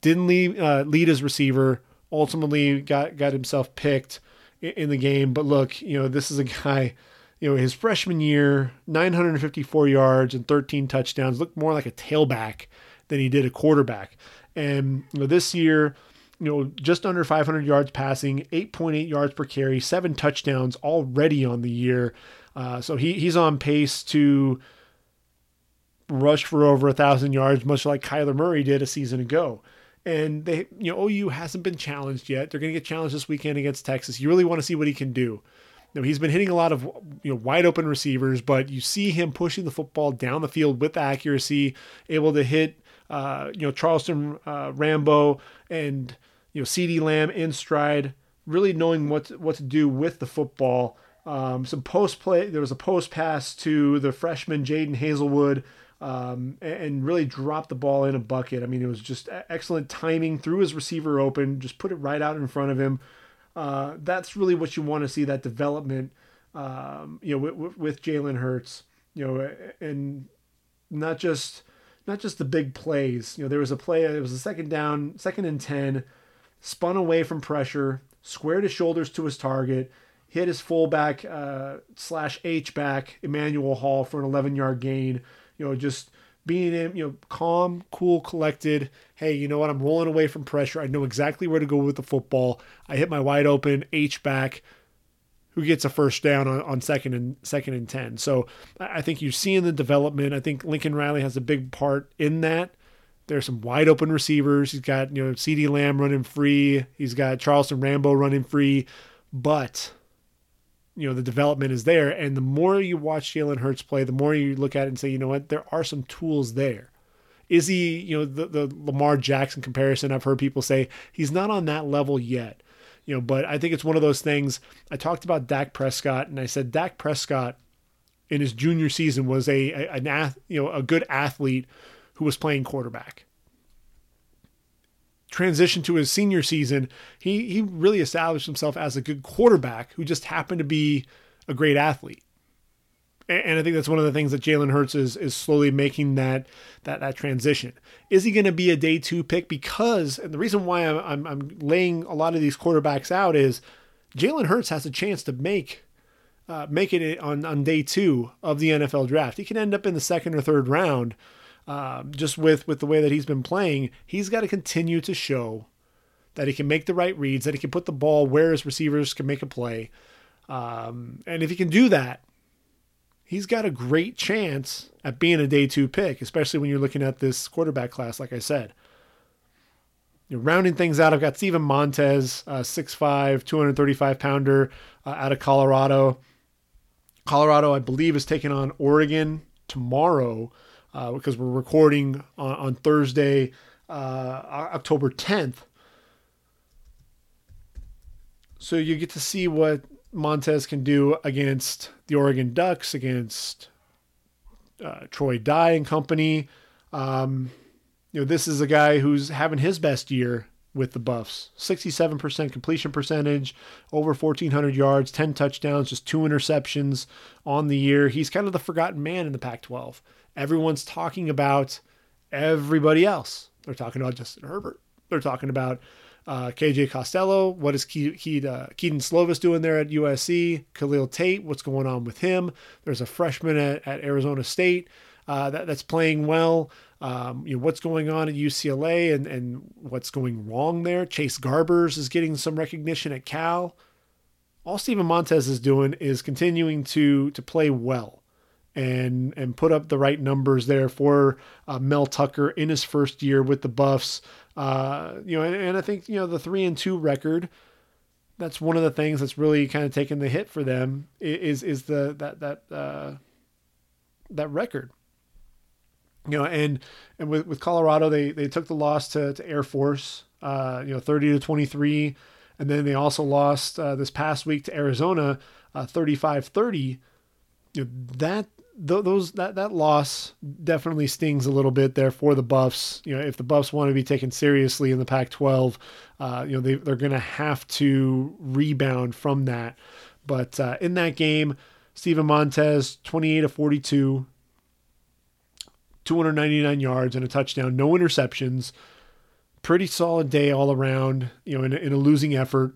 Didn't lead, uh, lead his receiver. Ultimately, got got himself picked in, the game. But look, you know, this is a guy. You know, his freshman year, 954 yards and 13 touchdowns, looked more like a tailback than he did a quarterback. And you know, this year, you know, just under 500 yards passing, 8.8 yards per carry, seven touchdowns already on the year. Uh, so he he's on pace to rush for over a thousand yards, much like Kyler Murray did a season ago. And they, you know, OU hasn't been challenged yet. They're going to get challenged this weekend against Texas. You really want to see what he can do. You know, he's been hitting a lot of you know wide open receivers, but you see him pushing the football down the field with accuracy, able to hit uh, you know Charleston uh, Rambo and you know CeeDee Lamb in stride, really knowing what to, what to do with the football. Um, some post play. There was a post pass to the freshman Jadon Haselwood, um, and really dropped the ball in a bucket. I mean, it was just excellent timing, threw his receiver open, just put it right out in front of him. Uh, that's really what you want to see that development, um, you know, with, with Jalen Hurts, you know, and not just not just the big plays. You know, there was a play, it was a second down, second and ten, spun away from pressure, squared his shoulders to his target, hit his fullback uh, slash H back Emmanuel Hall for an 11 yard gain you know, just being in, you know, calm, cool, collected. Hey, you know what? I'm rolling away from pressure. I know exactly where to go with the football. I hit my wide open H back, who gets a first down on, on second and second and ten. So I think you're seeing the development. I think Lincoln Riley has a big part in that. There's some wide open receivers. He's got you know CeeDee Lamb running free. He's got Charleston Rambo running free, but you know the development is there and the more you watch Jalen Hurts play the more you look at it and say you know what there are some tools there is he you know the, the Lamar Jackson comparison I've heard people say he's not on that level yet you know but I think it's one of those things I talked about Dak Prescott and I said Dak Prescott in his junior season was a, a an ath, you know a good athlete who was playing quarterback transition to his senior season, he he really established himself as a good quarterback who just happened to be a great athlete. And I think that's one of the things that Jalen Hurts is is slowly making that that that transition. Is he going to be a day two pick? Because and the reason why I'm, I'm, I'm laying a lot of these quarterbacks out is Jalen Hurts has a chance to make uh, make it on on day two of the NFL draft. He can end up in the second or third round um, just with with the way that he's been playing, he's got to continue to show that he can make the right reads, that he can put the ball where his receivers can make a play, um, and if he can do that, he's got a great chance at being a day two pick, especially when you're looking at this quarterback class. Like I said. You're rounding things out, I've got Steven Montez, uh, 6'5, 235 pounder uh, out of Colorado. Colorado, I believe, is taking on Oregon tomorrow uh, because we're recording on, on Thursday, uh, October 10th. So you get to see what Montez can do against the Oregon Ducks, against uh, Troy Dye and company. Um, you know, this is a guy who's having his best year with the Buffs. 67% completion percentage, over 1,400 yards, 10 touchdowns, just two interceptions on the year. He's kind of the forgotten man in the Pac 12 everyone's talking about everybody else. They're talking about Justin Herbert. They're talking about uh, KJ Costello. What is Ke- Ke- uh, Kedon Slovis doing there at USC? Khalil Tate. What's going on with him? There's a freshman at, at Arizona State uh, that, that's playing well. Um, you know what's going on at UCLA and, and what's going wrong there. Chase Garbers is getting some recognition at Cal. All Steven Montez is doing is continuing to to play well and and put up the right numbers there for uh, Mel Tucker in his first year with the Buffs. Uh, you know, and, and, I think you know the three and two record. That's one of the things that's really kind of taken the hit for them is is the that that uh, that record. You know, and and with, with Colorado, they they took the loss to, to Air Force. Uh, you know, thirty to twenty three, and then they also lost uh, this past week to Arizona, uh, 35-30. You know, that th- those that that loss definitely stings a little bit there for the Buffs. You know, if the Buffs want to be taken seriously in the Pac-12, uh, you know they they're going to have to rebound from that. But uh, in that game, Steven Montez, 28 of 42, 299 yards and a touchdown, no interceptions. Pretty solid day all around. You know, in a, in a losing effort.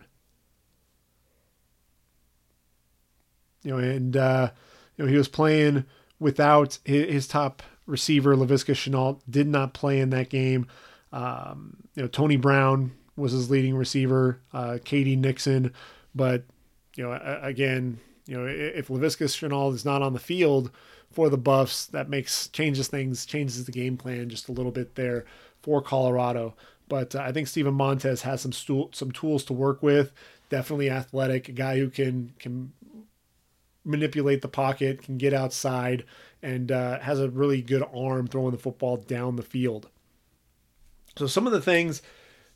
You know, and uh, you know, he was playing without his, top receiver Laviska Shenault, did not play in that game. Um, you know, Tony Brown was his leading receiver, uh, K.D. Nixon, but you know, again, you know, if Laviska Shenault is not on the field for the Buffs, that makes changes things, changes the game plan just a little bit there for Colorado. But uh, I think Steven Montez has some stool, some tools to work with. Definitely athletic, a guy who can can manipulate the pocket, can get outside, and uh, has a really good arm throwing the football down the field. So some of the things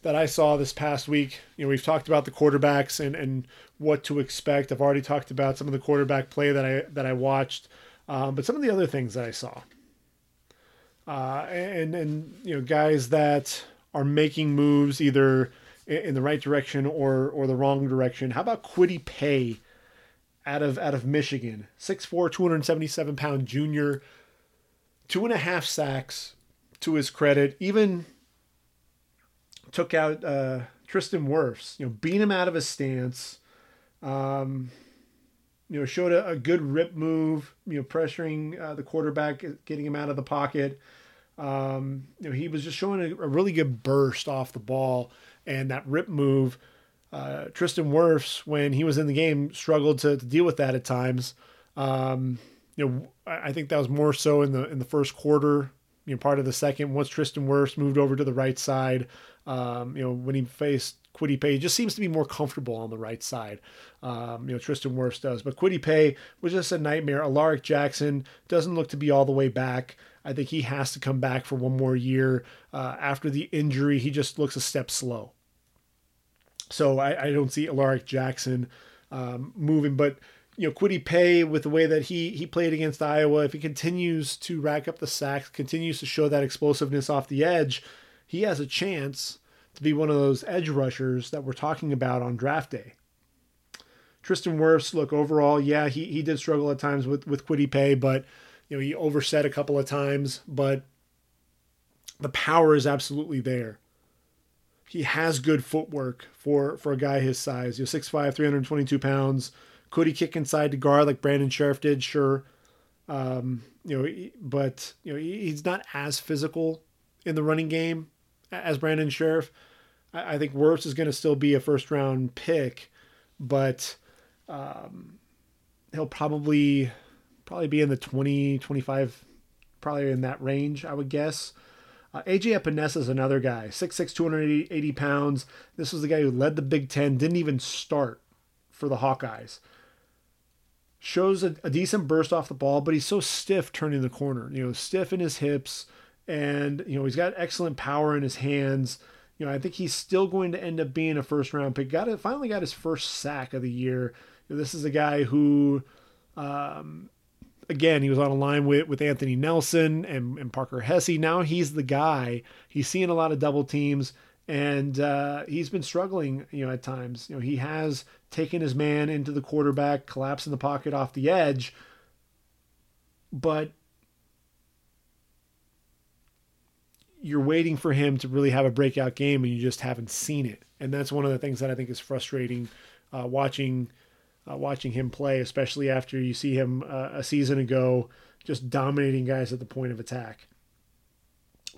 that I saw this past week, you know, we've talked about the quarterbacks and and what to expect. I've already talked about some of the quarterback play that I that I watched, um, but some of the other things that I saw, uh, and and you know, guys that are making moves either in the right direction or or the wrong direction. How about Kwity Paye out of out of Michigan, 6'4", 277 pound junior, two and a half sacks to his credit. Even took out uh, Tristan Wirfs, you know, beat him out of his stance. Um, you know, showed a, a, good rip move, you know, pressuring uh, the quarterback, getting him out of the pocket. Um, you know, he was just showing a, a, really good burst off the ball and that rip move. Uh, Tristan Wirfs, when he was in the game, struggled to, to deal with that at times. Um, you know, I think that was more so in the in the first quarter. You know, part of the second. Once Tristan Wirfs moved over to the right side, um, you know, when he faced Kwity Paye, just seems to be more comfortable on the right side. Um, you know, Tristan Wirfs does, but Kwity Paye was just a nightmare. Alaric Jackson doesn't look to be all the way back. I think he has to come back for one more year. Uh, after the injury, he just looks a step slow. So I, I don't see Alaric Jackson um, moving, but you know, Kwity Paye with the way that he he played against Iowa, if he continues to rack up the sacks, continues to show that explosiveness off the edge, he has a chance to be one of those edge rushers that we're talking about on draft day. Tristan Wirfs, look, overall, yeah, he, he did struggle at times with, with Kwity Paye, but you know, he overset a couple of times, but the power is absolutely there. He has good footwork for, for a guy his size. You know, 6'5, 322 pounds. Could he kick inside to guard like Brandon Scherff did? Sure. Um, you know, but you know, he's not as physical in the running game as Brandon Scherff. I, I think Wirfs is going to still be a first round pick, but um, he'll probably probably be in the 20, 25, probably in that range, I would guess. Uh, AJ Epenesa is another guy, 6'6", 280 pounds. This was the guy who led the Big Ten, didn't even start for the Hawkeyes. Shows a, a decent burst off the ball, but he's so stiff turning the corner. You know, stiff in his hips, and you know he's got excellent power in his hands. You know, I think he's still going to end up being a first round pick. Got it, finally got his first sack of the year. You know, this is a guy who um, again, he was on a line with, with Anthony Nelson and, and Parker Hesse. Now he's the guy. He's seeing a lot of double teams, and uh, he's been struggling, you know, at times. You know, he has taken his man into the quarterback, collapsed in the pocket off the edge, but you're waiting for him to really have a breakout game, and you just haven't seen it. And that's one of the things that I think is frustrating uh, watching – uh, watching him play, especially after you see him uh, a season ago just dominating guys at the point of attack.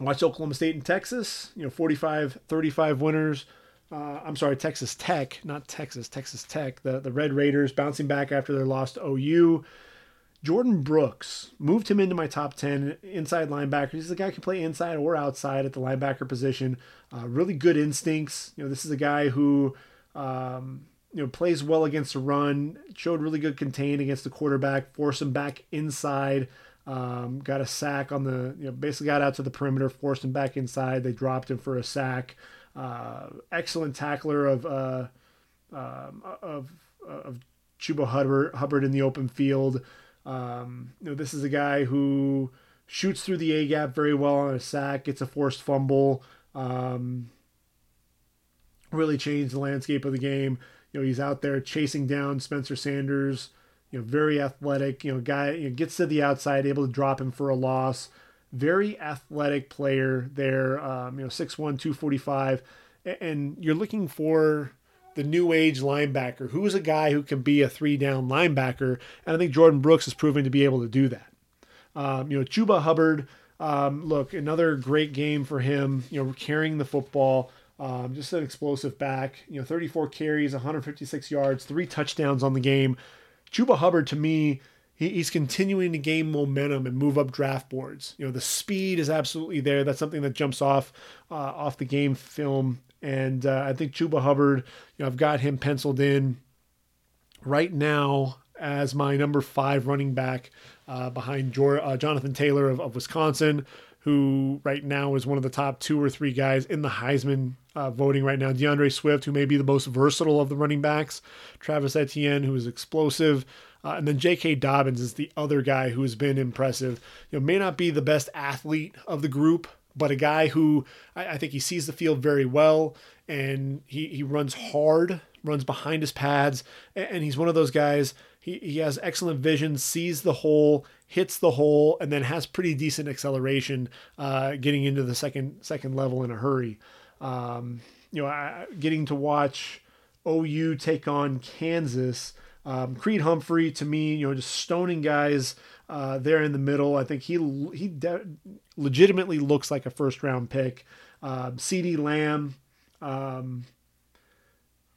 Watch Oklahoma State and Texas, you know, 45 35 winners. Uh, I'm sorry, Texas Tech, not Texas, Texas Tech. The, the Red Raiders bouncing back after their loss to OU. Jordyn Brooks moved him into my top 10 inside linebacker. He's a guy who can play inside or outside at the linebacker position. Uh, really good instincts. You know, this is a guy who um, you know plays well against the run, showed really good contain against the quarterback, forced him back inside. Um, got a sack on the you know basically got out to the perimeter, forced him back inside. They dropped him for a sack. Uh, excellent tackler of uh, um, of of Chuba Hubbard, Hubbard in the open field. Um, you know this is a guy who shoots through the A gap very well on a sack, gets a forced fumble. Um, really changed the landscape of the game. You know, he's out there chasing down Spencer Sanders. You know, very athletic. You know, guy you know, gets to the outside, able to drop him for a loss. Very athletic player there. Um, you know, 6'1", 245. And you're looking for the new age linebacker. Who's a guy who can be a three down linebacker? And I think Jordyn Brooks is proving to be able to do that. Um, you know, Chuba Hubbard Um, look, another great game for him. You know, carrying the football. Um, just an explosive back. You know, 34 carries, 156 yards, three touchdowns on the game. Chuba Hubbard, to me, he, he's continuing to gain momentum and move up draft boards. You know, the speed is absolutely there. That's something that jumps off uh, off the game film. And uh, I think Chuba Hubbard, you know, I've got him penciled in right now as my number five running back uh, behind uh, Jonathan Taylor of, of, Wisconsin, who right now is one of the top two or three guys in the Heisman uh, voting right now. D'Andre Swift, who may be the most versatile of the running backs. Travis Etienne, who is explosive. Uh, and then J.K. Dobbins is the other guy who has been impressive. You know, may not be the best athlete of the group, but a guy who I, I think he sees the field very well and he, he runs hard, runs behind his pads, and, and he's one of those guys. He, he has excellent vision, sees the hole, hits the hole, and then has pretty decent acceleration, uh, getting into the second second level in a hurry. Um, you know, I, getting to watch OU take on Kansas um, Creed Humphrey, to me, you know, just stoning guys uh, there in the middle. I think he he de- legitimately looks like a first round pick. Uh, CeeDee Lamb, um,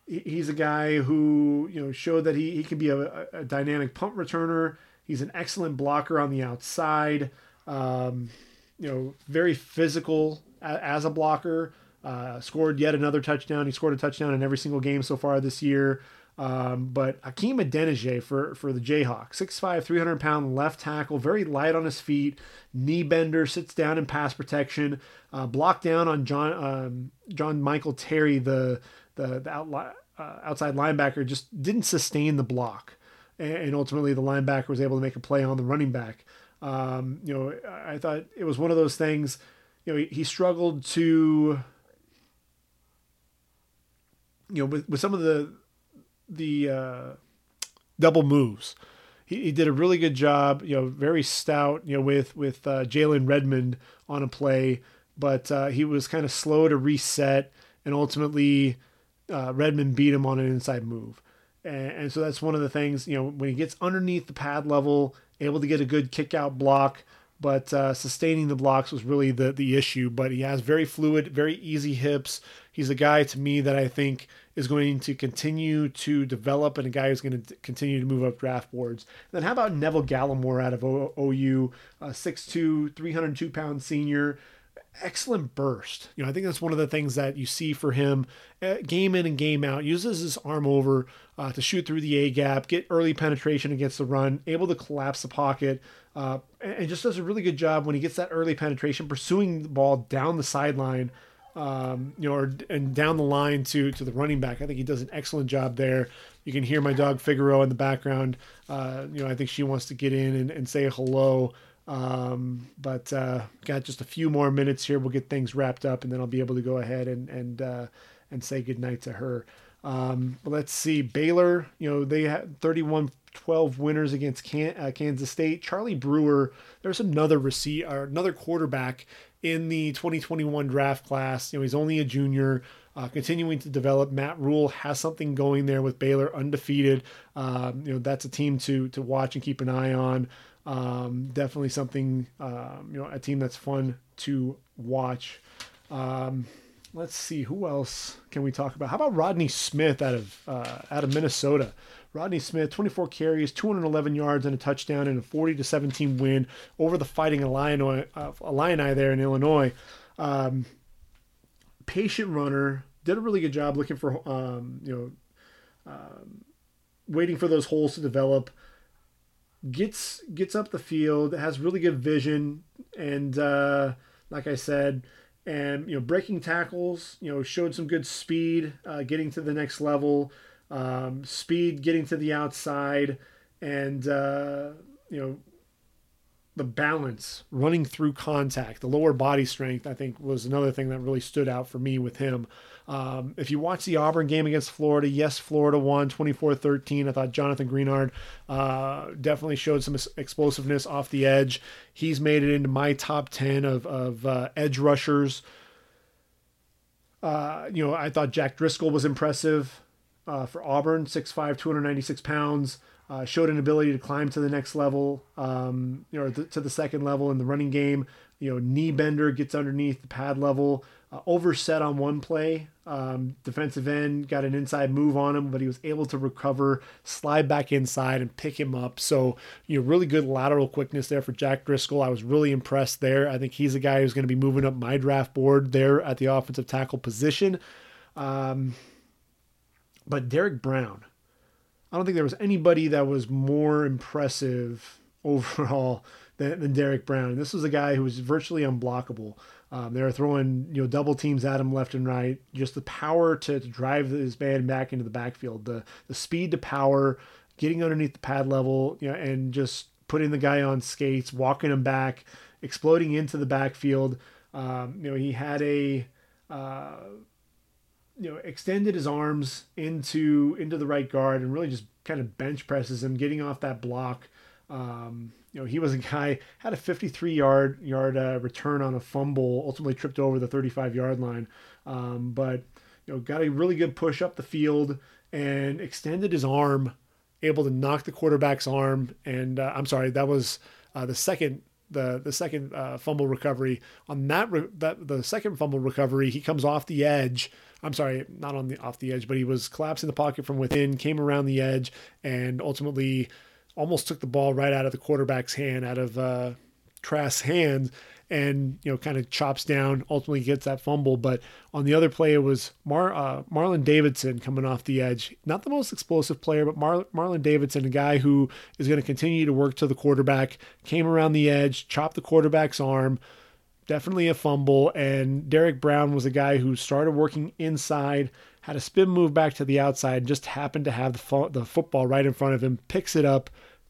he, he's a guy who you know showed that he, he can be a, a dynamic punt returner. He's an excellent blocker on the outside. Um, you know, very physical as a blocker. Uh, scored yet another touchdown. He scored a touchdown in every single game so far this year. Um, but Hakeem Adeniji for, for the Jayhawks, 6'5, 300 pound left tackle, very light on his feet, knee bender, sits down in pass protection, uh, blocked down on John um, John Michael Terry, the the, the outli- uh, outside linebacker, just didn't sustain the block, and, ultimately the linebacker was able to make a play on the running back. Um, you know, I thought it was one of those things. You know, he, he struggled to, you know, with, with some of the the uh, double moves. He, he did a really good job. You know, very stout. You know, with with uh, Jalen Redmond on a play, but uh, he was kind of slow to reset, and ultimately uh, Redmond beat him on an inside move. And, and so that's one of the things. You know, when he gets underneath the pad level, able to get a good kick out block but uh, sustaining the blocks was really the the issue. But he has very fluid, very easy hips. He's a guy to me that I think is going to continue to develop and a guy who's going to continue to move up draft boards. Then how about Neville Gallimore out of OU, uh, 6'2", 302 pound senior excellent burst. You know, I think that's one of the things that you see for him uh, game in and game out. Uses his arm over uh, to shoot through the A gap, get early penetration against the run, able to collapse the pocket, uh, and just does a really good job when he gets that early penetration, pursuing the ball down the sideline, um, you know, or, and down the line to to the running back. I think he does an excellent job there. You can hear my dog Figaro in the background. Uh, you know, I think she wants to get in and, and say hello. Um, but uh, got just a few more minutes here. We'll get things wrapped up, and then I'll be able to go ahead and and uh, and say goodnight to her. Um, let's see, Baylor. You know, they had 31 12 winners against Can- uh, Kansas State. Charlie Brewer, there's another receipt or another quarterback in the 2021 draft class. You know, he's only a junior, uh, continuing to develop. Matt Rhule has something going there with Baylor, undefeated. Um, you know, that's a team to to watch and keep an eye on. Um, definitely something, um, you know, a team that's fun to watch. Um, let's see who else can we talk about. How about Rodney Smith out of uh, out of Minnesota? Rodney Smith, 24 carries, 211 yards, and a touchdown in a 40 to 17 win over the Fighting Illini, uh, Illini there in Illinois. Um, patient runner, did a really good job looking for, um, you know, um, waiting for those holes to develop. Gets gets up the field, has really good vision, and uh, like I said, and you know breaking tackles you know showed some good speed uh, getting to the next level um, speed getting to the outside and uh, you know the balance running through contact the lower body strength i think was another thing that really stood out for me with him um, if you watch the Auburn game against Florida, yes, Florida won 24 13. I thought Jonathan Greenard uh, definitely showed some explosiveness off the edge. He's made it into my top 10 of, of uh, edge rushers. Uh, you know, I thought Jack Driscoll was impressive uh, for Auburn, 6'5, 296 pounds. Uh, showed an ability to climb to the next level, um, you know, th- to the second level in the running game. you know, knee bender gets underneath the pad level, uh, overset on one play. Um, defensive end got an inside move on him, but he was able to recover, slide back inside, and pick him up. So, you know, really good lateral quickness there for Jack Driscoll. I was really impressed there. I think he's a guy who's going to be moving up my draft board there at the offensive tackle position. Um, but Derrick Brown, I don't think there was anybody that was more impressive overall than, than Derrick Brown. This was a guy who was virtually unblockable. Um, they were throwing you know double teams at him left and right. Just the power to, to drive his man back into the backfield, the the speed to power, getting underneath the pad level, you know, and just putting the guy on skates, walking him back, exploding into the backfield. Um, you know, he had a uh, you know extended his arms into into the right guard and really just kind of bench presses him, getting off that block. Um, you know, he was a guy had a 53 yard yard uh, return on a fumble, ultimately tripped over the 35 yard line, um, but you know got a really good push up the field and extended his arm, able to knock the quarterback's arm. And uh, I'm sorry, that was uh, the second the the second uh, fumble recovery on that re- that the second fumble recovery. He comes off the edge. I'm sorry, not on the off the edge, but he was collapsing the pocket from within, came around the edge, and ultimately almost took the ball right out of the quarterback's hand, out of uh, Trask's hand, and you know kind of chops down. Ultimately gets that fumble. But on the other play, it was Mar- uh, Marlon Davidson coming off the edge. Not the most explosive player, but Mar- Marlon Davidson, a guy who is going to continue to work to the quarterback, came around the edge, chopped the quarterback's arm. Definitely a fumble. And Derrick Brown was a guy who started working inside, had a spin move back to the outside, just happened to have the, fo- the football right in front of him, picks it up,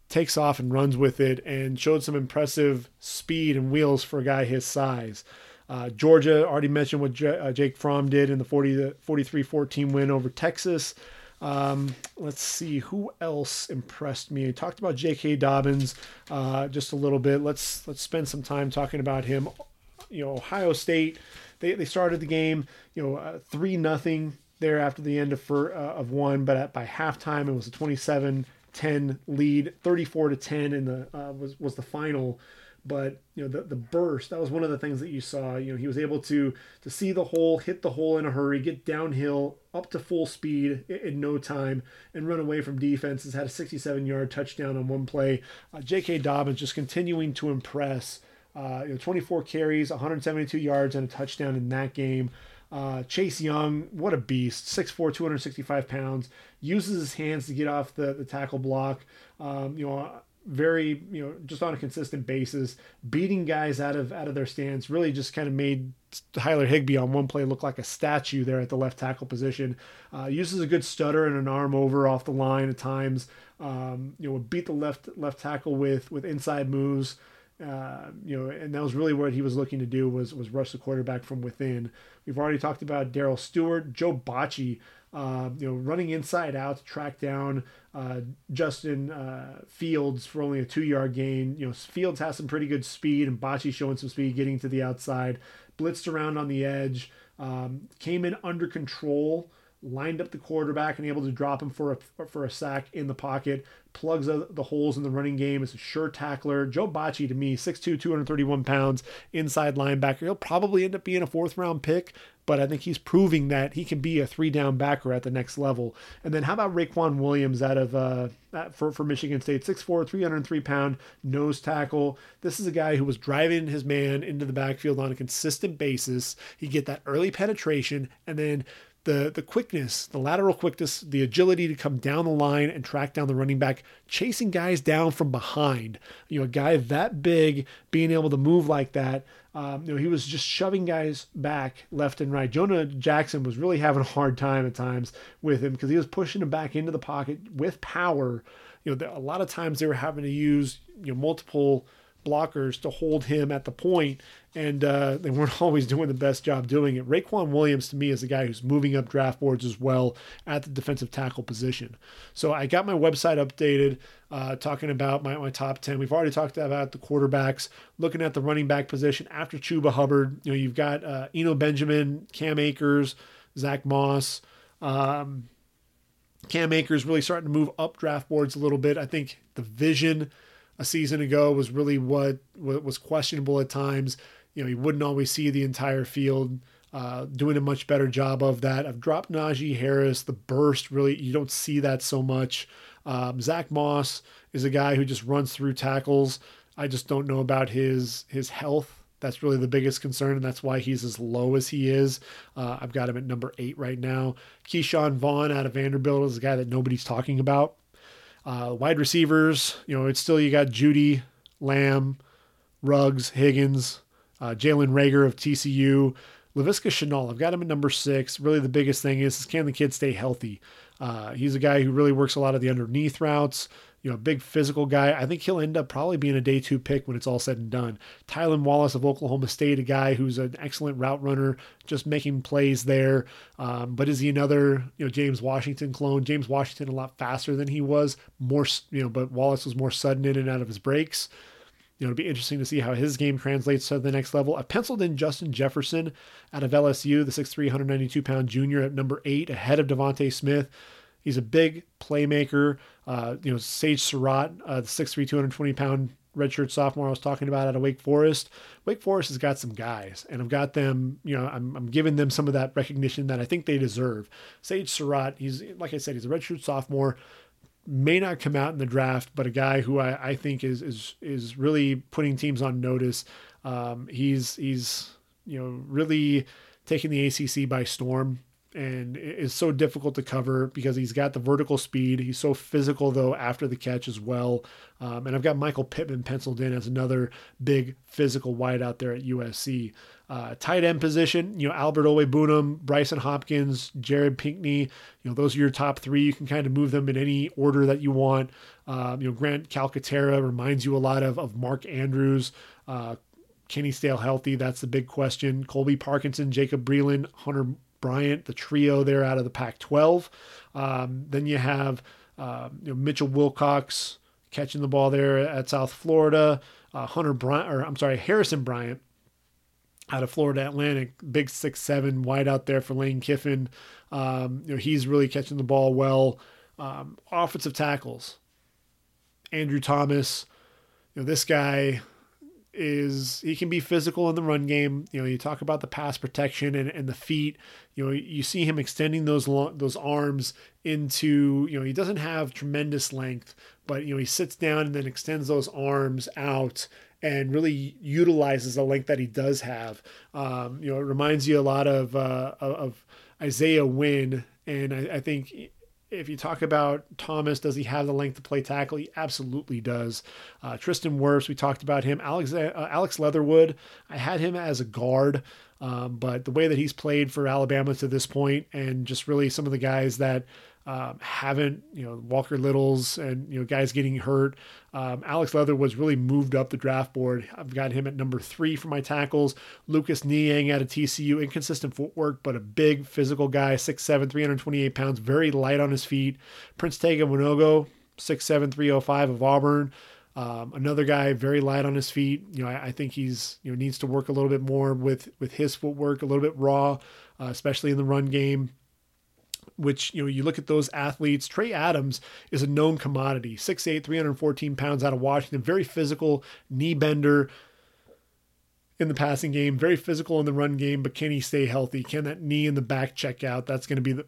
takes off and runs with it, and showed some impressive speed and wheels for a guy his size. Uh, Georgia, already mentioned what J- uh, Jake Fromm did in the 40, 43-14 win over Texas. Um, let's see who else impressed me. I talked about J.K. Dobbins uh, just a little bit. Let's let's spend some time talking about him. You know, Ohio State. They, they started the game. You know, uh, three nothing there after the end of for, uh, of one, but at, by halftime it was a 27 10 lead, 34 to 10 in the uh, was was the final. But you know the the burst that was one of the things that you saw. You know he was able to to see the hole, hit the hole in a hurry, get downhill up to full speed in, in no time, and run away from defenses. Had a 67 yard touchdown on one play. Uh, J.K. Dobbins just continuing to impress. Uh, you know, 24 carries, 172 yards, and a touchdown in that game. Uh, Chase Young, what a beast, 6'4", 265 pounds, uses his hands to get off the, the tackle block. Um, you know, very, you know, just on a consistent basis, beating guys out of out of their stance. Really, just kind of made Tyler Higby on one play look like a statue there at the left tackle position. Uh, uses a good stutter and an arm over off the line at times. Um, you know, beat the left left tackle with with inside moves. Uh, you know, and that was really what he was looking to do was was rush the quarterback from within. We've already talked about Darrell Stewart, Joe Bachie, uh, you know, running inside out to track down uh, Justin uh, Fields for only a two yard gain. You know, Fields has some pretty good speed, and Bachie showing some speed getting to the outside. Blitzed around on the edge, um, came in under control lined up the quarterback and able to drop him for a for a sack in the pocket, plugs the holes in the running game. Is a sure tackler. Joe Bachie to me, 6'2", 231 pounds, inside linebacker. He'll probably end up being a fourth round pick, but I think he's proving that he can be a three down backer at the next level. And then how about Raequan Williams out of uh, for for Michigan State, 6'4", 303 pound nose tackle. This is a guy who was driving his man into the backfield on a consistent basis. He get that early penetration and then the the quickness, the lateral quickness, the agility to come down the line and track down the running back, chasing guys down from behind. You know, a guy that big being able to move like that. Um, you know, he was just shoving guys back left and right. Jonah Jackson was really having a hard time at times with him because he was pushing him back into the pocket with power. You know, a lot of times they were having to use you know multiple blockers to hold him at the point, and uh, they weren't always doing the best job doing it. Raequan Williams, to me, is a guy who's moving up draft boards as well at the defensive tackle position. So I got my website updated, uh, talking about my, my top 10. We've already talked about the quarterbacks, looking at the running back position after Chuba Hubbard. You know, you've got uh, Eno Benjamin, Cam Akers, Zach Moss. Um, Cam Akers really starting to move up draft boards a little bit. I think the vision – a season ago was really what, what was questionable at times. you know, he wouldn't always see the entire field. Uh, doing a much better job of that. I've dropped Najee Harris. The burst really you don't see that so much. Um, Zach Moss is a guy who just runs through tackles. I just don't know about his his health. That's really the biggest concern, and that's why he's as low as he is. Uh, I've got him at number eight right now. Ke'Shawn Vaughn out of Vanderbilt is a guy that nobody's talking about. Uh, wide receivers, you know, it's still you got Jeudy, Lamb, Ruggs, Higgins, uh, Jalen Reagor of TCU. Laviska Shenault, I've got him at number six. Really, the biggest thing is, is can the kid stay healthy? Uh, he's a guy who really works a lot of the underneath routes. You know, big physical guy. I think he'll end up probably being a day two pick when it's all said and done. Tylan Wallace of Oklahoma State, a guy who's an excellent route runner, just making plays there. Um, but is he another, you know, James Washington clone? James Washington a lot faster than he was, more, you know, but Wallace was more sudden in and out of his breaks. You know, it'll be interesting to see how his game translates to the next level. I penciled in Justin Jefferson out of LSU, the 6'3", 192 pound junior at number eight, ahead of DeVonta Smith. He's a big playmaker. Uh, you know, Sage Surratt, uh, the 6'3", 220 pound redshirt sophomore I was talking about out of Wake Forest. Wake Forest has got some guys, and I've got them, you know, I'm, I'm giving them some of that recognition that I think they deserve. Sage Surratt, he's, like I said, he's a redshirt sophomore may not come out in the draft, but a guy who I, I think is is is really putting teams on notice. Um, he's he's you know really taking the ACC by storm and is so difficult to cover because he's got the vertical speed. He's so physical though after the catch as well. Um, and I've got Michael Pittman penciled in as another big physical wide out there at USC. Uh, tight end position, you know, Albert Okwuegbunam, Brycen Hopkins, Jared Pinkney, you know, those are your top three. You can kind of move them in any order that you want. Um, you know, Grant Calcaterra reminds you a lot of, of Mark Andrews. Uh, can he stay healthy? That's the big question. Colby Parkinson, Jacob Breeland, Hunter Bryant, the trio there out of the Pac 12. Um, then you have uh, you know, Mitchell Wilcox catching the ball there at South Florida. Uh, Hunter Bryant, or I'm sorry, Harrison Bryant out of Florida Atlantic, big six seven wide out there for Lane Kiffin. Um, you know he's really catching the ball well. Um, offensive tackles, Andrew Thomas. You know this guy is he can be physical in the run game. You know you talk about the pass protection and, and the feet. You know you see him extending those long, those arms into you know he doesn't have tremendous length, but you know he sits down and then extends those arms out and really utilizes the length that he does have. Um, you know, it reminds you a lot of uh, of Isaiah Wynn, and I, I, think if you talk about Thomas, does he have the length to play tackle? He absolutely does. Uh, Tristan Wirfs, we talked about him. Alex uh, Alex Leatherwood, I had him as a guard. Um, but the way that he's played for Alabama to this point, and just really some of the guys that um, haven't, you know, Walker Littles and, you know, guys getting hurt. Um, Alex Leatherwood's really moved up the draft board. I've got him at number three for my tackles. Lucas Niang out of TCU, inconsistent footwork, but a big physical guy, 6'7, 328 pounds, very light on his feet. Prince Tega Wanogho, 6'7, 305 of Auburn. Um, another guy very light on his feet. You know, I, I, think he's you know needs to work a little bit more with with his footwork, a little bit raw, uh, especially in the run game which you know you look at those athletes trey adams is a known commodity 6'8 314 pounds out of washington very physical knee bender in the passing game very physical in the run game but can he stay healthy? Can that knee in the back check out? That's going to be the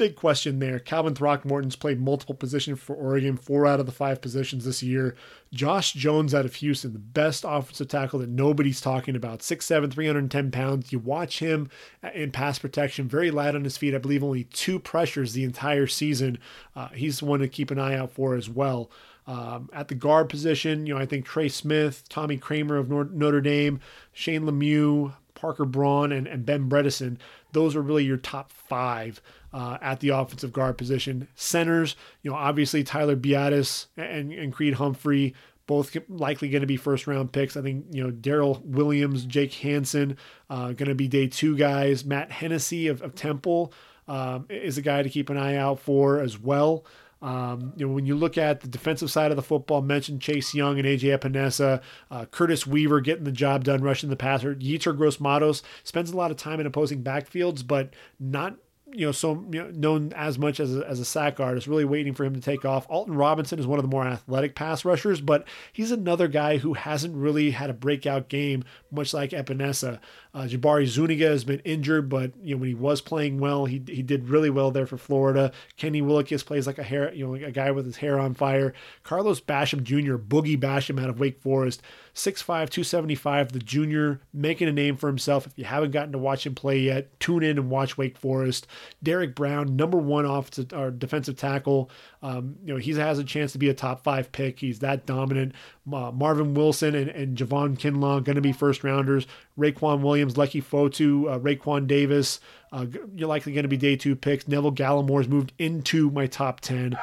big question there. Calvin Throckmorton's played multiple positions for Oregon, four out of the five positions this year. Josh Jones out of Houston, the best offensive tackle that nobody's talking about. 6'7, 310 pounds. You watch him in pass protection, very light on his feet. I believe only two pressures the entire season. Uh, he's one to keep an eye out for as well. Um, at the guard position, you know, I think Trey Smith, Tommy Kraemer of Notre Dame, Shane Lemieux, Parker Braun, and, and Ben Bredeson, those are really your top five uh, at the offensive guard position. Centers, you know, obviously Tyler Biadasz and, and Creed Humphrey, both likely going to be first round picks. I think, you know, Daryl Williams, Jake Hanson, uh, going to be day two guys. Matt Hennessy of, of Temple um, is a guy to keep an eye out for as well. Um, you know, when you look at the defensive side of the football, mentioned Chase Young and AJ Epenesa, uh, Curtis Weaver getting the job done, rushing the passer. Yetur Gross Matos spends a lot of time in opposing backfields, but not you know, so you know, known as much as a, as a sack artist, really waiting for him to take off. Alton Robinson is one of the more athletic pass rushers, but he's another guy who hasn't really had a breakout game, much like Epenesa. Uh, Jabari Zuniga has been injured, but you know when he was playing well, he, he did really well there for Florida. Kenny Willekes plays like a hair, you know, a guy with his hair on fire. Carlos Basham Jr., Boogie Basham out of Wake Forest, 6'5", 275, the junior, making a name for himself. If you haven't gotten to watch him play yet, tune in and watch Wake Forest. Derrick Brown, number one off to our defensive tackle. Um, you know, he has a chance to be a top five pick. He's that dominant. Uh, Marvin Wilson and, and Javon Kinlaw going to be first rounders. Raequan Williams, Leki Fotu, uh, Raekwon Davis, uh, you're likely going to be day two picks. Neville Gallimore's moved into my top 10.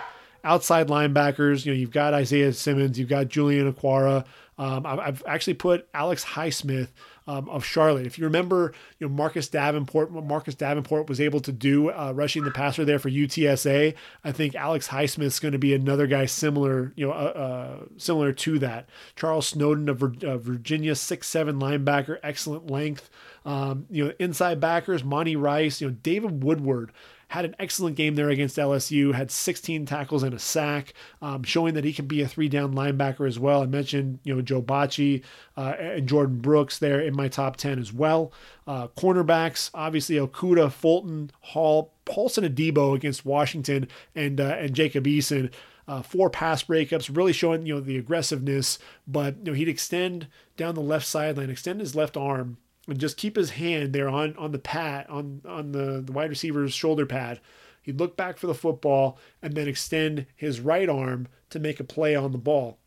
Outside linebackers, you know, you've got Isaiah Simmons, you've got Julian Okwara. Um, I've actually put Alex Highsmith um, of Charlotte. If you remember, you know Marcus Davenport, Marcus Davenport was able to do uh, rushing the passer there for UTSA. I think Alex Highsmith is going to be another guy similar, you know, uh, uh, similar to that. Charles Snowden of Virginia, six seven linebacker, excellent length. Um, you know, inside backers, Monty Rice, you know, David Woodward had an excellent game there against LSU, had 16 tackles and a sack, um, showing that he can be a three down linebacker as well. I mentioned, you know, Joe Bachie uh, and Jordyn Brooks there in my top 10 as well. Uh, cornerbacks, obviously Okudah, Fulton, Hall, Paulson Adebo against Washington, and, uh, and Jacob Eason. Uh, four pass breakups, really showing you know the aggressiveness. But you know he'd extend down the left sideline, extend his left arm, and just keep his hand there on on the pad on on the, the wide receiver's shoulder pad. He'd look back for the football and then extend his right arm to make a play on the ball.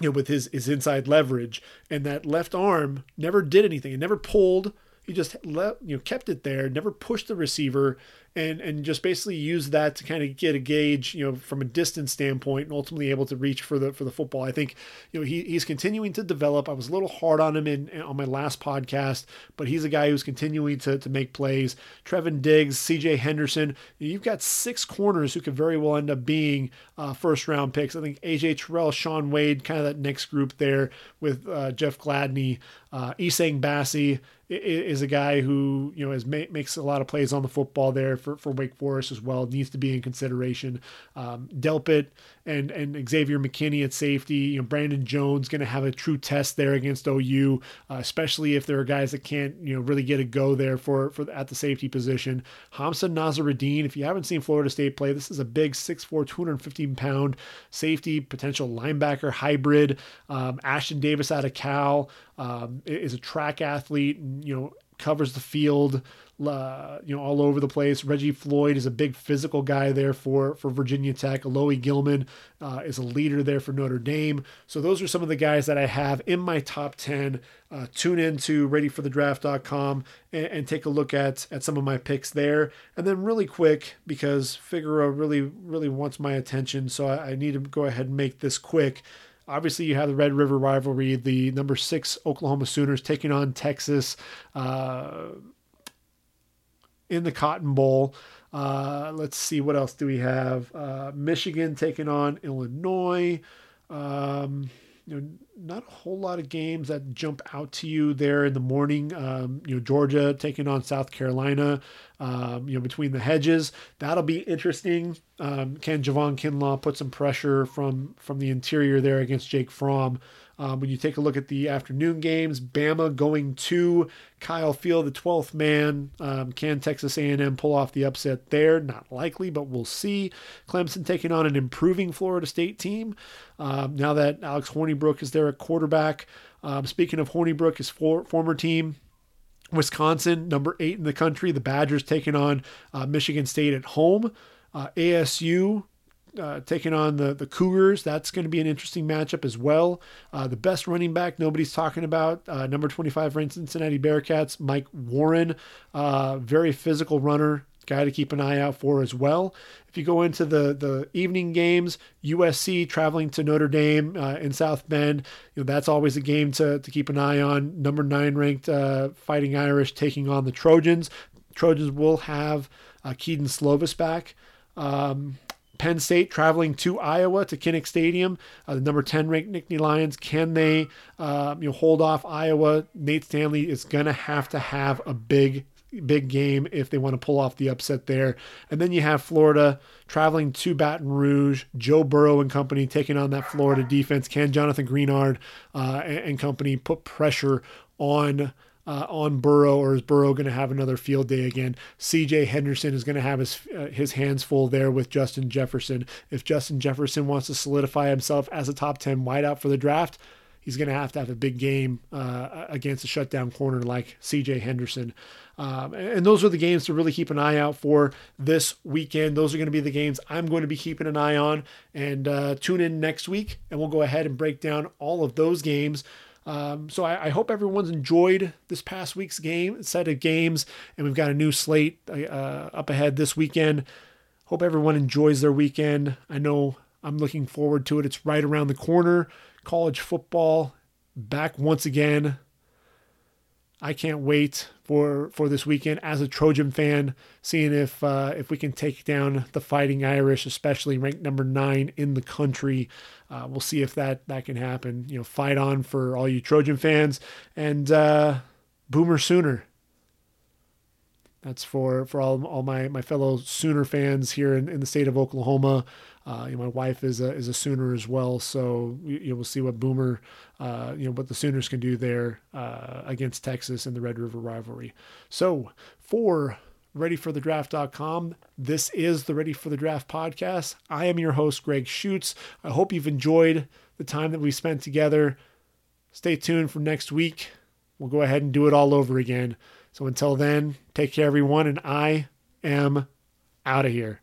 You know, with his his inside leverage, and that left arm never did anything. It never pulled. He just let you know kept it there, never pushed the receiver, and and just basically use that to kind of get a gauge, you know, from a distance standpoint, and ultimately able to reach for the for the football. I think you know he, he's continuing to develop. I was a little hard on him in, in on my last podcast, but he's a guy who's continuing to to make plays. Trevon Diggs, C.J. Henderson, you've got six corners who could very well end up being uh, first round picks. I think AJ Terrell, Shaun Wade, kind of that next group there with uh, Jeff Gladney, uh, Essang Bassey is a guy who you know has makes a lot of plays on the football there for, for Wake Forest as well. Needs to be in consideration. Um, Delpit and and Xavier McKinney at safety. You know, Brandon Jones going to have a true test there against OU, uh, especially if there are guys that can't you know really get a go there for for at the safety position. Hamsah Nasirildeen, if you haven't seen Florida State play, this is a big 6'4", 215 pound safety, potential linebacker hybrid. Um, Ashtyn Davis out of Cal um, is a track athlete, you know covers the field uh, you know, all over the place. Reggie Floyd is a big physical guy there for for Virginia Tech. Alohi Gilman uh, is a leader there for Notre Dame. So those are some of the guys that I have in my top ten. Uh, tune in to readyforthedraft.com and, and take a look at at some of my picks there. And then really quick because Figueroa really really wants my attention, so I, I need to go ahead and make this quick. Obviously, you have the Red River rivalry, the number six Oklahoma Sooners taking on Texas. Uh, in the Cotton Bowl. Uh, let's see, what else do we have? Uh, Michigan taking on Illinois. Um, you know, not a whole lot of games that jump out to you there in the morning. Um, you know, Georgia taking on South Carolina. Um, you know, between the hedges, that'll be interesting. Um, can Javon Kinlaw put some pressure from from the interior there against Jake Fromm? Um, when you take a look at the afternoon games, Bama going to Kyle Field, the 12th man. Um, can Texas A&M pull off the upset there? Not likely, but we'll see. Clemson taking on an improving Florida State team. Um, now that Alex Hornibrook is there at quarterback. Um, speaking of Hornibrook, his for, former team, Wisconsin, number eight in the country. The Badgers taking on uh, Michigan State at home. Uh, ASU uh, taking on the, the Cougars. That's going to be an interesting matchup as well. Uh, the best running back nobody's talking about, uh, number 25 for Cincinnati Bearcats, Mike Warren, uh, very physical runner, guy to keep an eye out for as well. If you go into the the evening games, USC traveling to Notre Dame uh, in South Bend, you know that's always a game to, to keep an eye on. Number nine ranked uh, Fighting Irish taking on the Trojans. Trojans will have uh, Kedon Slovis back. Um, Penn State traveling to Iowa to Kinnick Stadium. Uh, the number 10 ranked Nittany Lions. Can they uh, you know, hold off Iowa? Nate Stanley is going to have to have a big big game if they want to pull off the upset there. And then you have Florida traveling to Baton Rouge, Joe Burrow and company taking on that Florida defense. Can Jonathan Greenard uh, and, and, company put pressure on? Uh, on Burrow, or is Burrow going to have another field day again? C.J. Henderson is going to have his uh, his hands full there with Justin Jefferson. If Justin Jefferson wants to solidify himself as a top ten wideout for the draft, he's going to have to have a big game uh, against a shutdown corner like C.J. Henderson. Um, and those are the games to really keep an eye out for this weekend. Those are going to be the games I'm going to be keeping an eye on. And uh, tune in next week, and we'll go ahead and break down all of those games. Um, so I, I, hope everyone's enjoyed this past week's game set of games, and we've got a new slate uh, up ahead this weekend. Hope everyone enjoys their weekend. I know I'm looking forward to it. It's right around the corner college football back once again. I can't wait for for this weekend as a Trojan fan, seeing if uh, if we can take down the Fighting Irish, especially ranked number nine in the country. Uh, we'll see if that that can happen. You know, fight on for all you Trojan fans and uh, Boomer Sooner. That's for for all all my my fellow Sooner fans here in, in the state of Oklahoma. Uh, you know, my wife is a is a Sooner as well, so you, you will see what Boomer, uh, you know, what the Sooners can do there uh, against Texas in the Red River rivalry. So for readyforthedraft.com. This is the Ready for the Draft podcast. I am your host, Greg Schutz. I hope you've enjoyed the time that we spent together. Stay tuned for next week. We'll go ahead and do it all over again. So until then, take care, everyone, and I am out of here.